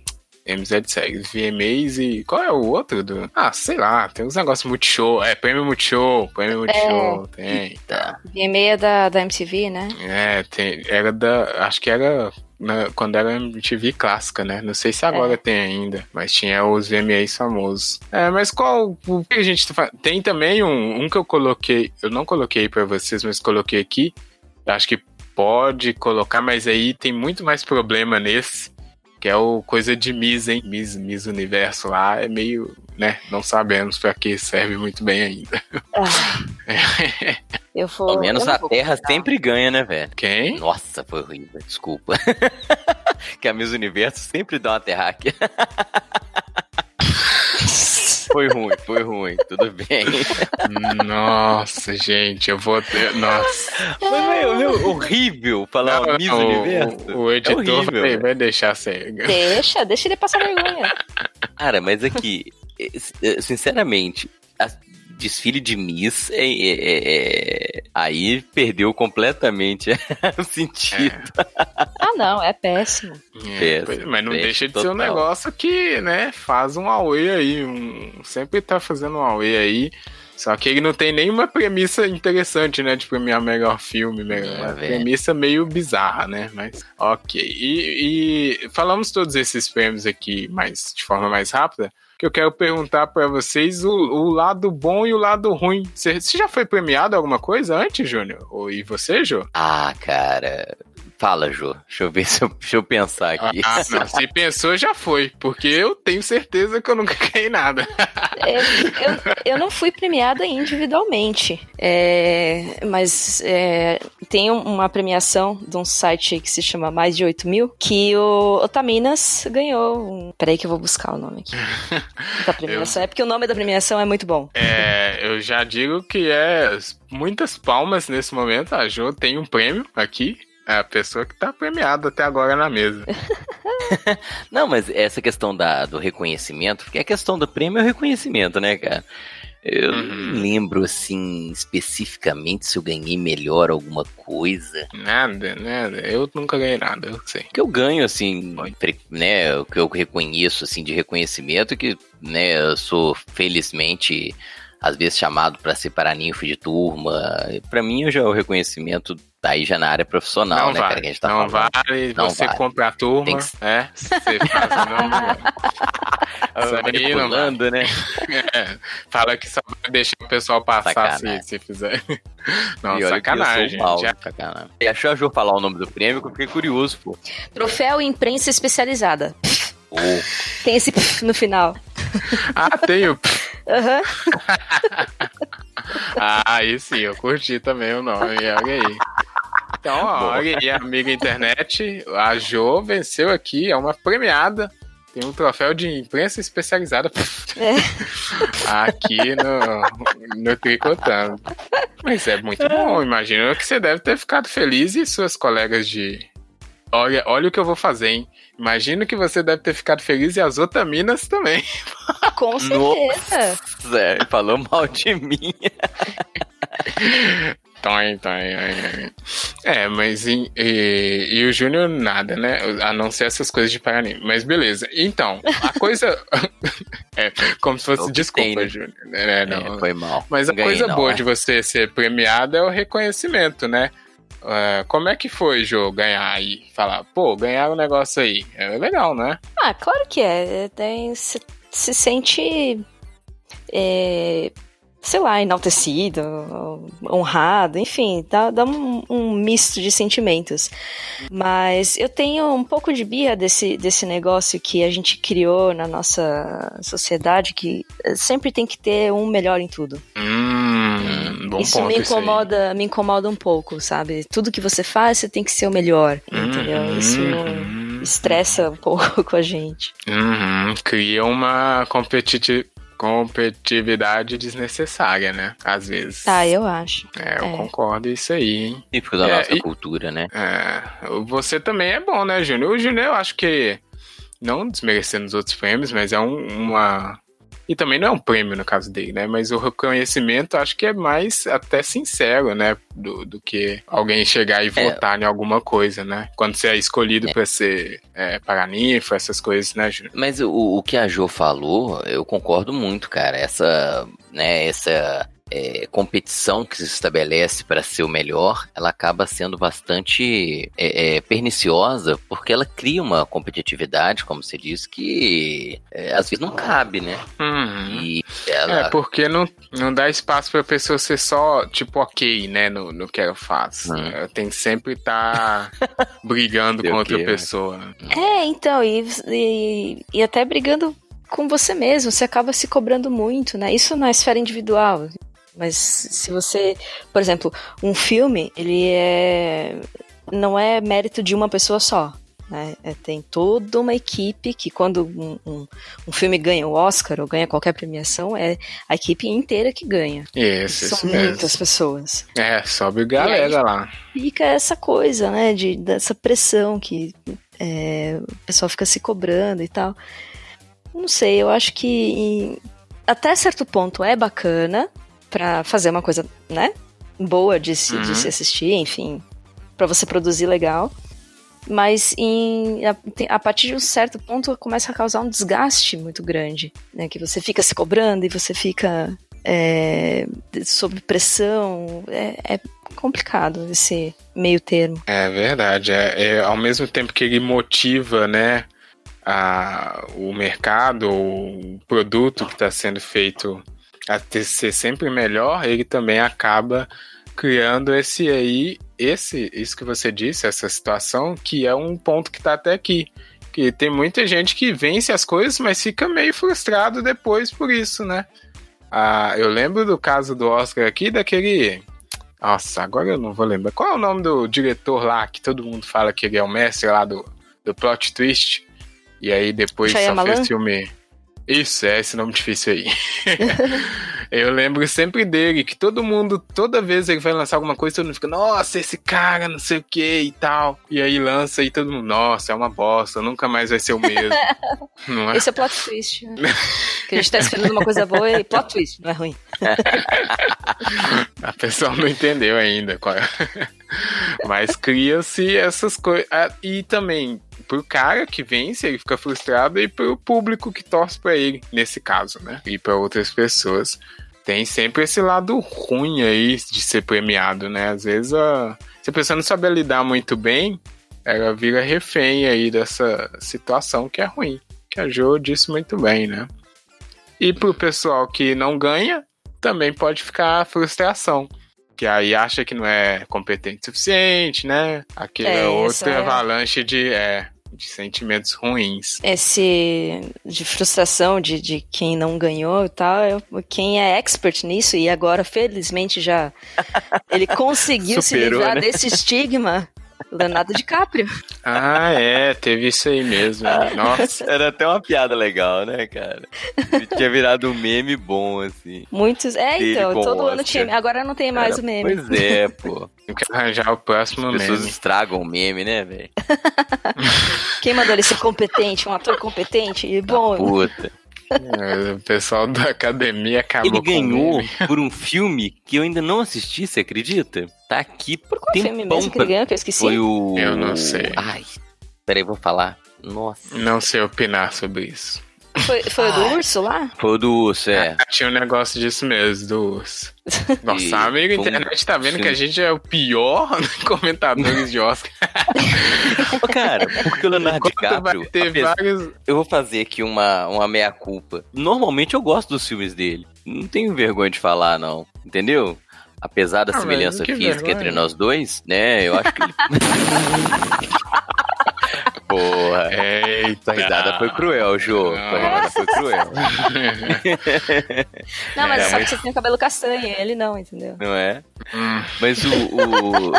É de séries. VMAs e. Qual é o outro? Do... Ah, sei lá, tem uns negócios Multishow. É, prêmio Multishow, prêmio Multishow, tem. Tá. VMA é da, da MTV, né? É, tem, era da. Acho que era na- quando era MTV clássica, né? Não sei se agora tem ainda, mas tinha os VMAs famosos. É, mas qual. O que a gente tá falando? Tem também um, um que eu coloquei. Eu não coloquei pra vocês, mas coloquei aqui. Acho que pode colocar, mas aí tem muito mais problema nesse. Que é o coisa de Miss, hein? Miss, Miss Universo lá é meio, né? Não sabemos pra que serve muito bem ainda. Ah, eu vou. Pelo menos a Terra comentar. sempre ganha, né, velho? Quem? Nossa, foi horrível, desculpa. que a Miss Universo sempre dá uma terráquea. Foi ruim, foi ruim, tudo bem. Nossa, gente, eu vou ter. Nossa. Mas, meu, meu, horrível falar Não, Miss não, Universo. o, o editor É horrível, vai, deixar sem. Deixa, deixa ele passar vergonha. Cara, mas aqui, eh, eh, sinceramente, a desfile de Miss é, é- é- é- aí perdeu completamente o sentido. Ah, não, é péssimo. É, Péssimo, mas não péssimo, deixa de ser um total. negócio que, né, faz um Aue aí. Um, sempre tá fazendo um Aue aí. Só que ele não tem nenhuma premissa interessante, né? De premiar melhor filme, melhor. É, premissa meio bizarra, né? Mas, ok. E, e falamos todos esses prêmios aqui mais, de forma mais rápida. Que eu quero perguntar pra vocês o, o lado bom e o lado ruim. Você já foi premiado alguma coisa antes, Júnior? Ou- E você, Jô? Ah, cara. Fala, Jô. Deixa eu ver se eu, deixa eu pensar aqui. Ah, não, se pensou, já foi. Porque eu tenho certeza que eu nunca ganhei nada. Eu, eu, eu não fui premiada individualmente, é, mas é, tem um- uma premiação de um site que se chama Mais de 8 mil, que o Otaminas ganhou. Um, peraí que eu vou buscar o nome aqui. Da premiação. É porque o nome da premiação é muito bom. É, eu já digo que é muitas palmas nesse momento. A Jo tem um prêmio aqui. É a pessoa que tá premiada até agora na mesa. Não, mas essa questão da, do reconhecimento, porque a questão do prêmio é o reconhecimento, né, cara? Eu Uhum. não lembro, assim, especificamente se eu ganhei melhor alguma coisa. Nada, nada. Eu nunca ganhei nada, eu sei. O que eu ganho, assim, né, o que eu reconheço, assim, de reconhecimento, que, né, eu sou, felizmente, às vezes chamado para ser paraninfo de turma. Pra mim, já é o reconhecimento daí já na área profissional, não né, cara, vale. que a gente tá não falando. vale. Não você vale. compra a turma. Tem que- É, você faz o nome. Isso aí não vale. Né? É, fala que só vai deixar o pessoal passar se, Sacanagem. se fizer. Não, E sacanagem. mal, já. sacanagem. E achou a Jo falar o nome do prêmio que eu fiquei curioso, pô. Troféu Imprensa Especializada. Ô, Tem esse no final. Ah, tenho. Aham. Ah, aí sim, eu curti também o nome, olha aí. Então, ó, aí, amiga internet, a Jo venceu aqui, é uma premiada. Tem um troféu de imprensa especializada É. aqui no, no Tricotando. Mas é muito bom, imagino que você deve ter ficado feliz e suas colegas de. Olha, olha o que eu vou fazer, hein? Imagino que você deve ter ficado feliz e as otaminas também. Com certeza. Zé, falou mal de mim. Toin, toin, toin. É, mas em- e, e o Júnior nada, né? A não ser essas coisas de Paraná. Mas beleza. Então, a coisa. é, como se fosse. Desculpa, né? Júnior. É, não. É, foi mal. Mas a ganhei, coisa não, boa é. de você ser premiado é o reconhecimento, né? É, como é que foi, Jô, ganhar aí? Falar, pô, ganhar o negócio aí. É legal, né? Ah, claro que é. Tem, se, se sente. é, sei lá, enaltecido, honrado, enfim, dá, dá um, um misto de sentimentos. Mas eu tenho um pouco de birra desse, desse negócio que a gente criou na nossa sociedade, que sempre tem que ter um melhor em tudo. Hum, bom isso ponto. me incomoda, me incomoda um pouco, sabe? Tudo que você faz, você tem que ser o melhor, entendeu? Isso Uhum. estressa um pouco com a gente. Uhum, cria uma competiti competitividade desnecessária, né? Às vezes. Ah, eu acho. É, eu é. concordo isso aí, hein? Típico da É, nossa e- cultura, né? É, você também é bom, né, Júnior? O Júnior, eu acho que, não desmerecendo os outros prêmios, mas é um- uma... E também não é um prêmio no caso dele, né? Mas o reconhecimento acho que é mais até sincero, né? Do, do que alguém chegar e votar em alguma coisa, né? Quando você é escolhido É. pra ser é, paraninfo, essas coisas, né, Júnior? Mas o, o que a Jo falou, eu concordo muito, cara. Essa, né, essa é, competição que se estabelece para ser o melhor, ela acaba sendo bastante é, é, perniciosa, porque ela cria uma competitividade, como você disse, que é, às vezes não cabe, né? Uhum. E ela. É, porque não, não dá espaço pra pessoa ser só, tipo, ok, né, no, no que ela faz. Hum. Ela tem que sempre estar brigando Sei com outra quê, né? pessoa. É, então, e, e, e até brigando com você mesmo, você acaba se cobrando muito, né? Isso na esfera individual. Mas se você, por exemplo, um filme, ele é não é mérito de uma pessoa só. né? É, tem toda uma equipe que quando um, um, um filme ganha o Oscar ou ganha qualquer premiação, é a equipe inteira que ganha. Isso, São isso mesmo. muitas pessoas. É, sobe galera lá. Fica essa coisa, né, de, dessa pressão que é, o pessoal fica se cobrando e tal. Não sei, eu acho que em- até certo ponto é bacana pra fazer uma coisa, né, boa de se, de Uhum. se assistir, enfim, pra você produzir legal. Mas em, a, a partir de um certo ponto começa a causar um desgaste muito grande, né? Que você fica se cobrando e você fica é, sob pressão. É, é complicado esse meio termo. É verdade. É, é, ao mesmo tempo que ele motiva, né, a, o mercado, o produto que está sendo feito a ter, ser sempre melhor, ele também acaba criando esse aí, esse, isso que você disse, essa situação, que é um ponto que está até aqui. Que tem muita gente que vence as coisas, mas fica meio frustrado depois por isso, né? Ah, eu lembro do caso do Oscar aqui, daquele. Nossa, agora eu não vou lembrar. Qual é o nome do diretor lá que todo mundo fala que ele é o mestre lá do, do plot twist? E aí depois só Shyamalan? fez filme. Isso, é esse nome difícil aí. eu lembro sempre dele, que todo mundo, toda vez ele vai lançar alguma coisa, todo mundo fica, nossa, esse cara, não sei o que e tal. E aí lança e todo mundo, nossa, é uma bosta, nunca mais vai ser o mesmo. não é? Esse é plot twist. Né? que a gente tá esperando uma coisa boa e plot twist, não é ruim. A pessoa não entendeu ainda. qual é. Mas cria-se essas coisas. E também pro cara que vence, ele fica frustrado, e pro público que torce pra ele, nesse caso, né? E pra outras pessoas. Tem sempre esse lado ruim aí de ser premiado, né? Às vezes a... se a pessoa não sabe lidar muito bem, ela vira refém aí dessa situação que é ruim. Que a Jo disse muito bem, né? E pro pessoal que não ganha, também pode ficar a frustração. Que aí acha que não é competente o suficiente, né? Aquela É, outra essa é- avalanche de, é, de sentimentos ruins. Esse de frustração de, de quem não ganhou e tal, eu- quem é expert nisso e agora, felizmente, já ele conseguiu se Superou, livrar né? desse estigma. Leonardo DiCaprio. Ah, é, teve isso aí mesmo. né? Nossa. Era até uma piada legal, né, cara? Ele tinha virado um meme bom, assim. Muitos. É, então, todo o ano Oscar. tinha. Agora não tem mais Era- o meme. Pois é, pô. Tem que arranjar o próximo As pessoas meme. estragam o meme, né, velho? Quem mandou ele ser competente, um ator competente e bom. Puta. É, O pessoal da academia acabou Ele com o ganhou meme. por um filme que eu ainda não assisti, você acredita? Tá aqui por Qual filme mesmo que ele ganhou que eu esqueci? Foi o. Eu não sei. Ai, peraí, vou falar. Nossa. Não sei opinar sobre isso. Foi, foi o do urso lá? Foi o do Urso, é. Tinha um negócio disso mesmo, do urso. Nossa, E amigo, a internet tá vendo que filme. a gente é o pior comentadores de Oscar. Ô, cara, porque o Leonardo Enquanto DiCaprio. vai ter apesar- vários. Eu vou fazer aqui uma, uma meia-culpa. Normalmente eu gosto dos filmes dele. Não tenho vergonha de falar, não. Entendeu? Apesar da Ah, semelhança que física vergonha. entre nós dois, né? Eu acho que ele. Porra. Eita, Essa risada foi cruel, Jô. Essa risada foi cruel. Não, mas É, só mas- que você tem o cabelo castanho, ele não, entendeu? Não é? Mas o, o-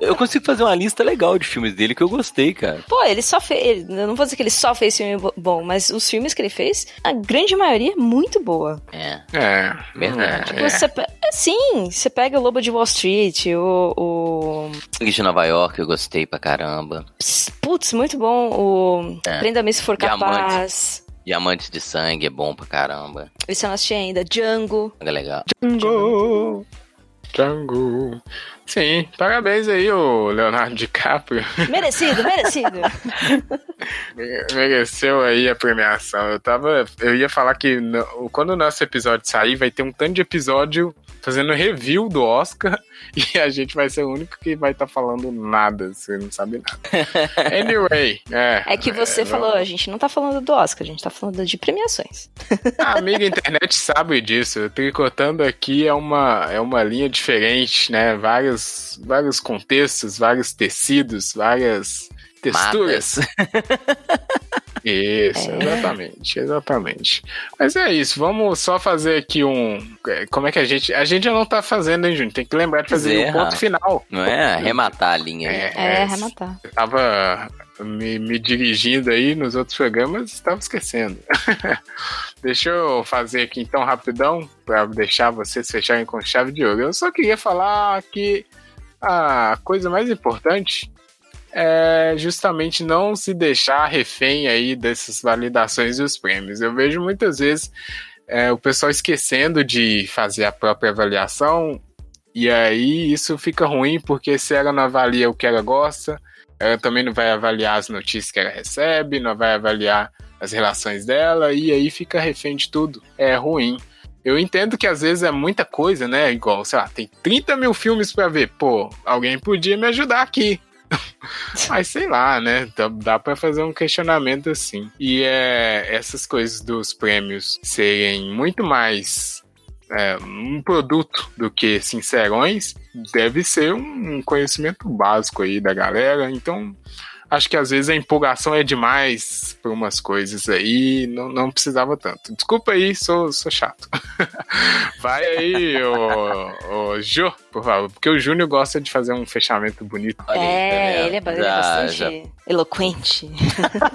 Eu consigo fazer uma lista legal de filmes dele que eu gostei, cara. Pô, ele só fez. Eu não vou dizer que ele só fez filme bo- bom, mas os filmes que ele fez, a grande maioria é muito boa. É. é, Verdade. é, Tipo, você pe- Sim, você pega o Lobo de Wall Street, o. o... De Nova York eu gostei pra caramba. Putz, muito bom. O. É. Prenda-me se for Diamante. capaz. Diamantes de Sangue é bom pra caramba. Esse eu não assisti ainda. Django. É legal. Django. Django. Sim, parabéns aí, o Leonardo DiCaprio. Merecido, merecido. Mereceu aí a premiação. Eu tava. Eu ia falar que no- quando o nosso episódio sair, vai ter um tanto de episódio fazendo review do Oscar e a gente vai ser o único que vai estar falando nada, você não sabe nada. Anyway, é. É que você é, falou, a gente não tá falando do Oscar, a gente tá falando de premiações. A amiga internet sabe disso. Tricotando aqui é uma, é uma linha diferente, né? Vários, vários contextos, vários tecidos, várias texturas. Isso, É. exatamente, exatamente. Mas é isso, vamos só fazer aqui um. é, Como é que a gente. A gente já não tá fazendo, hein, Júnior? Tem que lembrar de fazer Pois é, o ponto final. Não é arrematar a linha. né? É, arrematar. Eu tava me, me dirigindo aí nos outros programas, estava esquecendo. Deixa eu fazer aqui então rapidão para deixar vocês fecharem com chave de ouro. Eu só queria falar que a coisa mais importante é justamente não se deixar refém aí dessas validações dos prêmios. Eu vejo muitas vezes é, o pessoal esquecendo de fazer a própria avaliação e aí isso fica ruim porque se ela não avalia o que ela gosta, ela também não vai avaliar as notícias que ela recebe, não vai avaliar as relações dela e aí fica refém de tudo. É ruim. Eu entendo que às vezes é muita coisa, né? Igual, sei lá, tem 30 mil filmes para ver. Pô, alguém podia me ajudar aqui. Mas sei lá, né? Dá, para fazer um questionamento assim. E é, essas coisas dos prêmios serem muito mais é, um produto do que sincerões, deve ser um conhecimento básico aí da galera. Então, acho que às vezes a empolgação é demais por umas coisas aí, não, não precisava tanto. Desculpa aí, sou, sou chato. Vai aí, ô, ô Jô, por favor, porque o Júnior gosta de fazer um fechamento bonito. Tá É, vendo? ele é ba- ele é Já- bastante já- eloquente.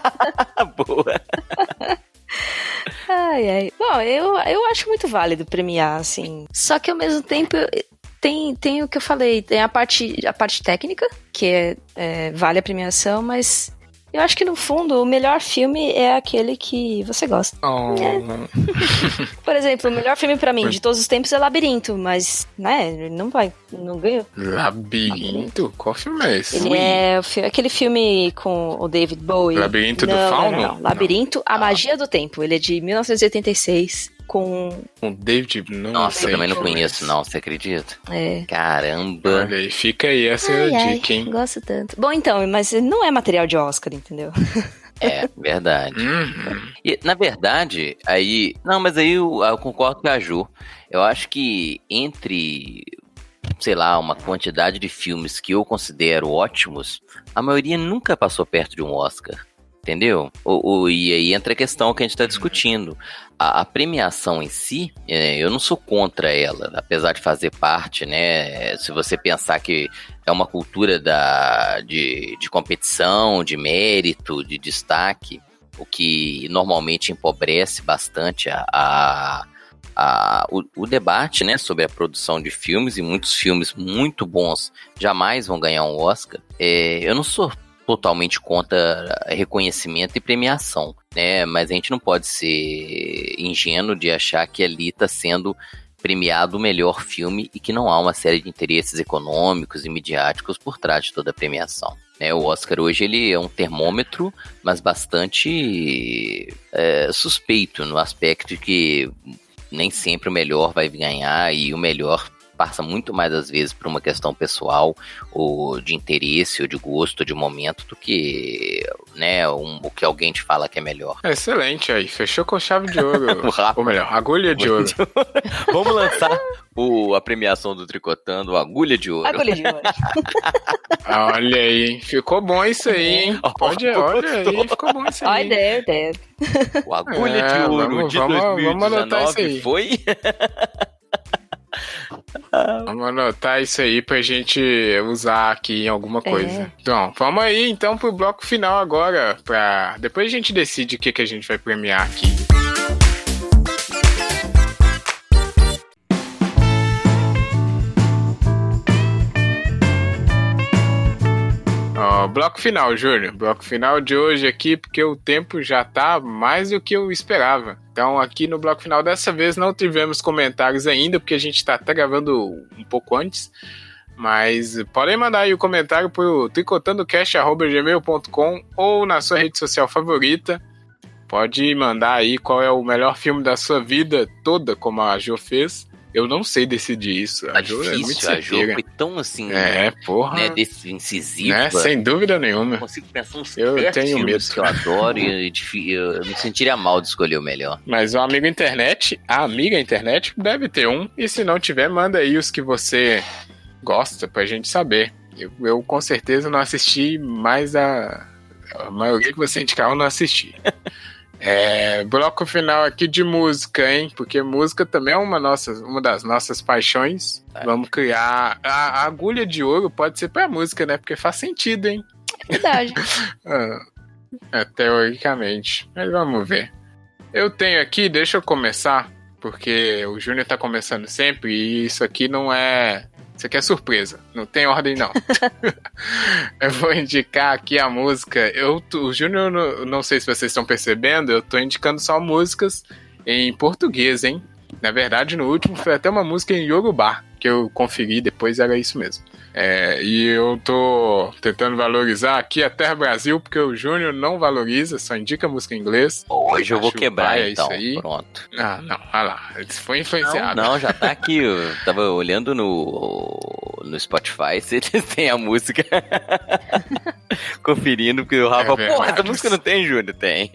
Boa. Ai, ai. Bom, eu, eu acho muito válido premiar, assim. Só que ao mesmo tempo eu- tem, tem o que eu falei, tem a parte, a parte técnica, que é, é, vale a premiação, mas eu acho que no fundo o melhor filme é aquele que você gosta. Oh, Por exemplo, o melhor filme pra mim de todos os tempos é Labirinto, mas, né, não vai, não ganhou. Labirinto? Qual filme é esse? Ele é aquele filme com o David Bowie. Labirinto do não, Fauno? Não, não, Labirinto, A. Magia do Tempo. Ele é de 1986, com... Com David, não Nossa, sei eu também não é conheço, não, você acredita? É, Caramba. Olha aí, fica aí essa Ai, ai, dica, hein? gosto tanto. Bom, então, mas não é material de Oscar, entendeu? É, verdade. Uhum. E, na verdade, aí. Não, mas aí eu, eu concordo com a Ju. Eu acho que entre, sei lá, uma quantidade de filmes que eu considero ótimos, a maioria nunca passou perto de um Oscar. Entendeu? O, o- e aí entra a questão que a gente está discutindo. A, a premiação em si, é, eu não sou contra ela, apesar de fazer parte, né? Se você pensar que é uma cultura da, de, de competição, de mérito, de destaque, o que normalmente empobrece bastante a, a- a- o, o debate né, sobre a produção de filmes, e muitos filmes muito bons jamais vão ganhar um Oscar. É, eu não sou totalmente contra reconhecimento e premiação, né? Mas a gente não pode ser ingênuo de achar que ali está sendo premiado o melhor filme e que não há uma série de interesses econômicos e midiáticos por trás de toda a premiação. né? o Oscar hoje ele é um termômetro, mas bastante é, suspeito no aspecto de que nem sempre o melhor vai ganhar e o melhor passa muito mais às vezes por uma questão pessoal ou de interesse ou de gosto ou de momento do que né um- o que alguém te fala que é melhor. Excelente aí, fechou com chave de ouro. Ou melhor, agulha de ouro. Vamos lançar o, a premiação do Tricotando, o Agulha de Ouro. Agulha de ouro. Olha aí, hein? ficou bom isso aí, hein? Pode, olha aí, ficou bom isso aí. there, there. O Agulha É, de Ouro vamos- de vamos- vamos 2019 anotar isso aí. foi Vamos anotar isso aí pra gente usar aqui em alguma É. coisa. Então, vamos aí então pro bloco final agora. Pra... Depois a gente decide o que, que a gente vai premiar aqui. Bloco final, Júnior. Bloco final de hoje aqui, porque o tempo já tá mais do que eu esperava. Então, aqui no bloco final dessa vez não tivemos comentários ainda, porque a gente tá até gravando um pouco antes. Mas podem mandar aí o comentário pro tricotandocast.gmail.com ou na sua rede social favorita. Pode mandar aí qual é o melhor filme da sua vida toda, como a Jo fez. Eu não sei decidir isso. Tá A Jo é muito difícil, a Jo foi tão assim, É, porra. né, desse- incisiva. né? Sem dúvida nenhuma. Eu consigo pensar uns Eu tenho medo. que eu adoro e e eu me sentiria mal de escolher o melhor. Mas o amigo internet, a amiga internet, deve ter um. E se não tiver, manda aí os que você gosta pra gente saber. Eu, eu, com certeza não assisti mais a. A maioria que você indicar eu não assisti. É, bloco final aqui de música, hein? Porque música também é uma, nossa, uma das nossas paixões. É. Vamos criar. A, a agulha de ouro pode ser pra música, né? Porque faz sentido, hein? Verdade. Ah, é, teoricamente. Mas vamos ver. Eu tenho aqui, deixa eu começar, porque o Júnior tá começando sempre e isso aqui não é. Isso aqui é surpresa, não tem ordem não. eu vou indicar aqui a música. Eu, o Júnior, não- sei se vocês estão percebendo, eu tô indicando só músicas em português, hein? Na verdade, no último foi até uma música em Yorubá, que eu conferi depois, era isso mesmo. É, e eu tô tentando valorizar aqui a Terra Brasil, porque o Júnior não valoriza, só indica música em inglês. Hoje eu vou quebrar, então. isso aí. Pronto. Ah, não, olha lá, ele foi Não, influenciado. não, já tá aqui. Eu tava olhando no, no Spotify, se eles têm a música. Conferindo, porque o Rafa, É pô, essa música não tem, Júnior? Tem.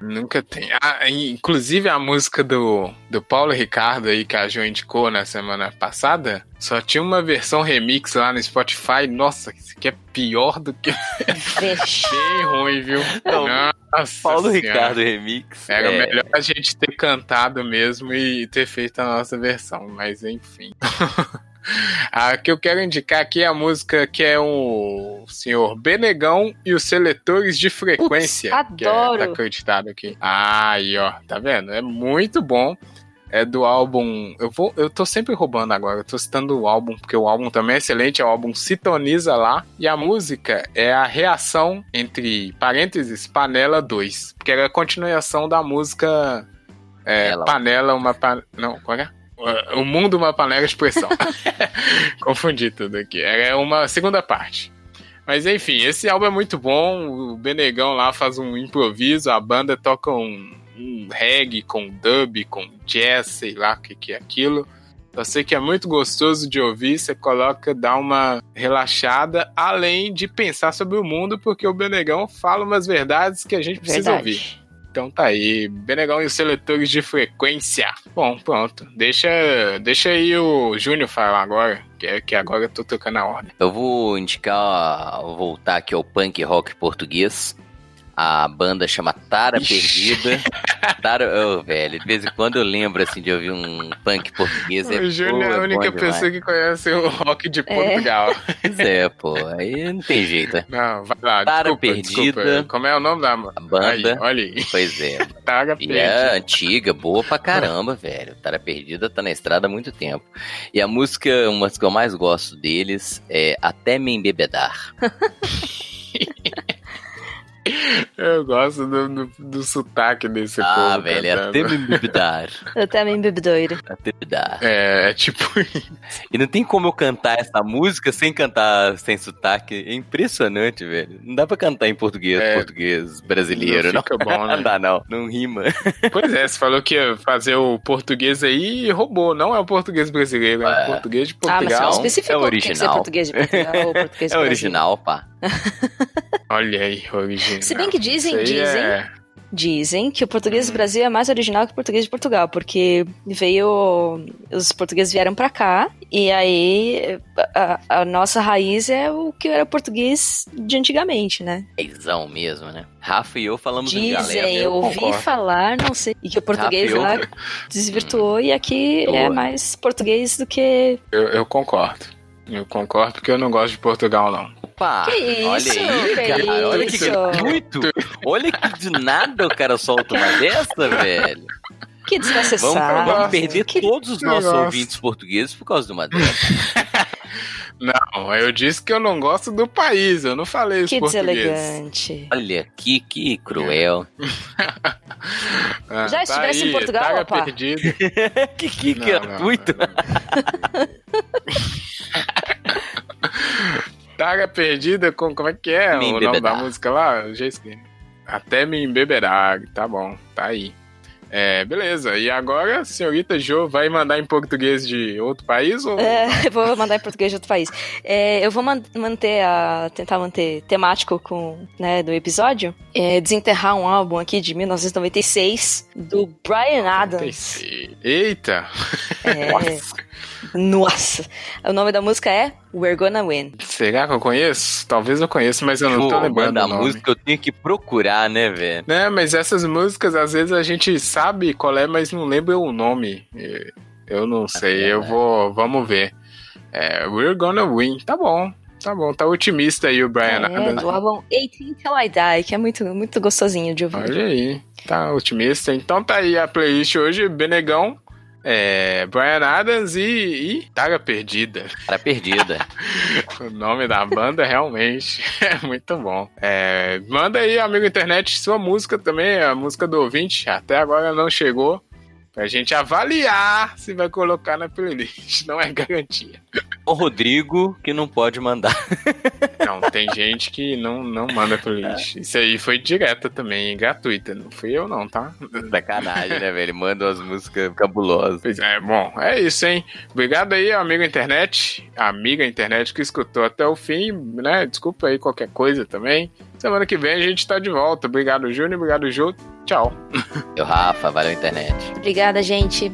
Nunca tem. Ah, inclusive a música do, do Paulo Ricardo aí que a Jo indicou na semana passada, só tinha uma versão remix lá no Spotify. Nossa, isso aqui é pior do que bem ruim, viu? Não, Nossa Paulo Senhora. Ricardo Remix. Era é, melhor a gente ter cantado mesmo e ter feito a nossa versão, mas enfim. a que eu quero indicar aqui é a música que é o senhor Benegão e os seletores de frequência. Putz, que é- adoro. tá acreditado aqui. Ah, aí, ó, tá vendo? É muito bom. É do álbum. Eu vou, eu tô sempre roubando agora. Eu tô citando o álbum porque o álbum também é excelente. É o álbum Sintoniza lá e a música é a reação entre parênteses Panela 2, porque era a continuação da música é, Ela. Panela uma pan... não, qual é? O mundo uma panela de pressão. Confundi tudo aqui. Era uma segunda parte. Mas enfim, esse álbum é muito bom. O Benegão lá faz um improviso, a banda toca um, um reggae com dub, com jazz, sei lá o que, que é aquilo. Eu sei que é muito gostoso de ouvir, você coloca, dá uma relaxada, além de pensar sobre o mundo, porque o Benegão fala umas verdades que a gente precisa ouvir. Verdade. Então tá aí, Benegão e os seletores de frequência. Bom, pronto. Deixa, deixa aí o Júnior falar agora, que, é, que agora eu tô tocando a ordem. Eu vou indicar, vou voltar aqui ao punk rock português. A banda chama Tara Ixi. Perdida. Tara, ô, velho, de vez em quando eu lembro assim de ouvir um punk português. É, o Júnior é a bom única pessoa que conhece o rock de Portugal. Pois é, pô, aí não tem jeito. Não, vai lá, Tara desculpa, Perdida. desculpa. Como é o nome da A banda. Aí, olha aí, Pois é. Tara E Perdida. é antiga, boa pra caramba, velho. Tara Perdida tá na estrada há muito tempo. E a música, uma das que eu mais gosto deles é Até Me Embebedar. Eu gosto do, do, do sotaque desse Ah, povo velho, é. Até Me Embebedar. Eu também bebedoira. Até me dar. É, é tipo E não tem como eu cantar essa música sem cantar sem sotaque. É impressionante, velho. Não dá pra cantar em português, É. português brasileiro, não. Não fica bom, né? Não dá, não. Não rima. Pois é, você falou que ia fazer o português aí e roubou. Não é o português brasileiro, é, É. o português de Ah, mas você Portugal. não Não, especificou é que tem que ser original. português de Portugal ou português É do original, pá. Olha aí, original. Se bem que dizem, aí dizem. é-. Dizem que o português Uhum. do Brasil é mais original que o português de Portugal, porque veio. Os portugueses vieram pra cá e aí a, a nossa raiz é o que era português de antigamente, né? Paizão mesmo, né? Rafa e eu falamos em Dizem, dialeto. eu ouvi concordo. falar, não sei. E que o português Rafa, eu- lá desvirtuou e aqui Eu- é mais português do que. Eu, eu concordo. Eu concordo porque eu não gosto de Portugal, não. Opa! Que olha isso, aí, que cara. Olha que isso? gratuito. Olha que de nada o cara solta uma dessa, velho. Que Vamos, desnecessário. vamos perder Que- todos os nossos negócio. ouvintes portugueses por causa de uma dessa. Não, eu disse que eu não gosto do país, eu não falei os Que deselegante. Olha aqui, que cruel. Ah, Já estivesse em aí, Portugal, opa? perdido. que que gratuito. Taga perdida com como é que é Me o nome da música lá? Já esqueci. Até me embeberar, tá bom, tá aí. É, beleza. E agora a senhorita Jo vai mandar em português de outro país ou É, eu vou mandar em português de outro país. É, eu vou man- manter a. tentar manter temático com, né, do episódio. É, desenterrar um álbum aqui de 1996 do Brian Adams. Eita! É, nossa! O nome da música é We're Gonna Win. Será que eu conheço? Talvez eu conheça, mas eu não tô Pô, lembrando manda o a nome. música, eu tenho que procurar, né, velho? Né, mas essas músicas às vezes a gente sabe qual é, mas não lembra o nome. Eu não sei, é, eu né? vou. Vamos ver. É, We're gonna win. Tá bom. tá bom, tá otimista aí o Brian É, Adams. do álbum 18 Till I Die, que é muito, muito gostosinho de ouvir. Olha aí, tá otimista. Então tá aí a playlist hoje, Benegão, é, Brian Adams e, e Taga Perdida. Cara perdida. O nome da banda realmente é muito bom. É, manda aí, amigo internet, sua música também, a música do ouvinte. Até agora não chegou. Pra gente avaliar se vai colocar na playlist. Não é garantia. O Rodrigo, que não pode mandar. Não, tem gente que não, não manda playlist. Isso aí foi direta também, gratuita. Não fui eu, não, tá? Sacanagem, né, velho? Manda umas músicas cabulosas. Pois é, bom, é isso, hein? Obrigado aí, amigo internet, amiga internet que escutou até o fim, né? Desculpa aí qualquer coisa também. Semana que vem a gente tá de volta. Obrigado, Júnior. Obrigado, Ju. Tchau. Eu, Rafa, valeu internet. Obrigada, gente.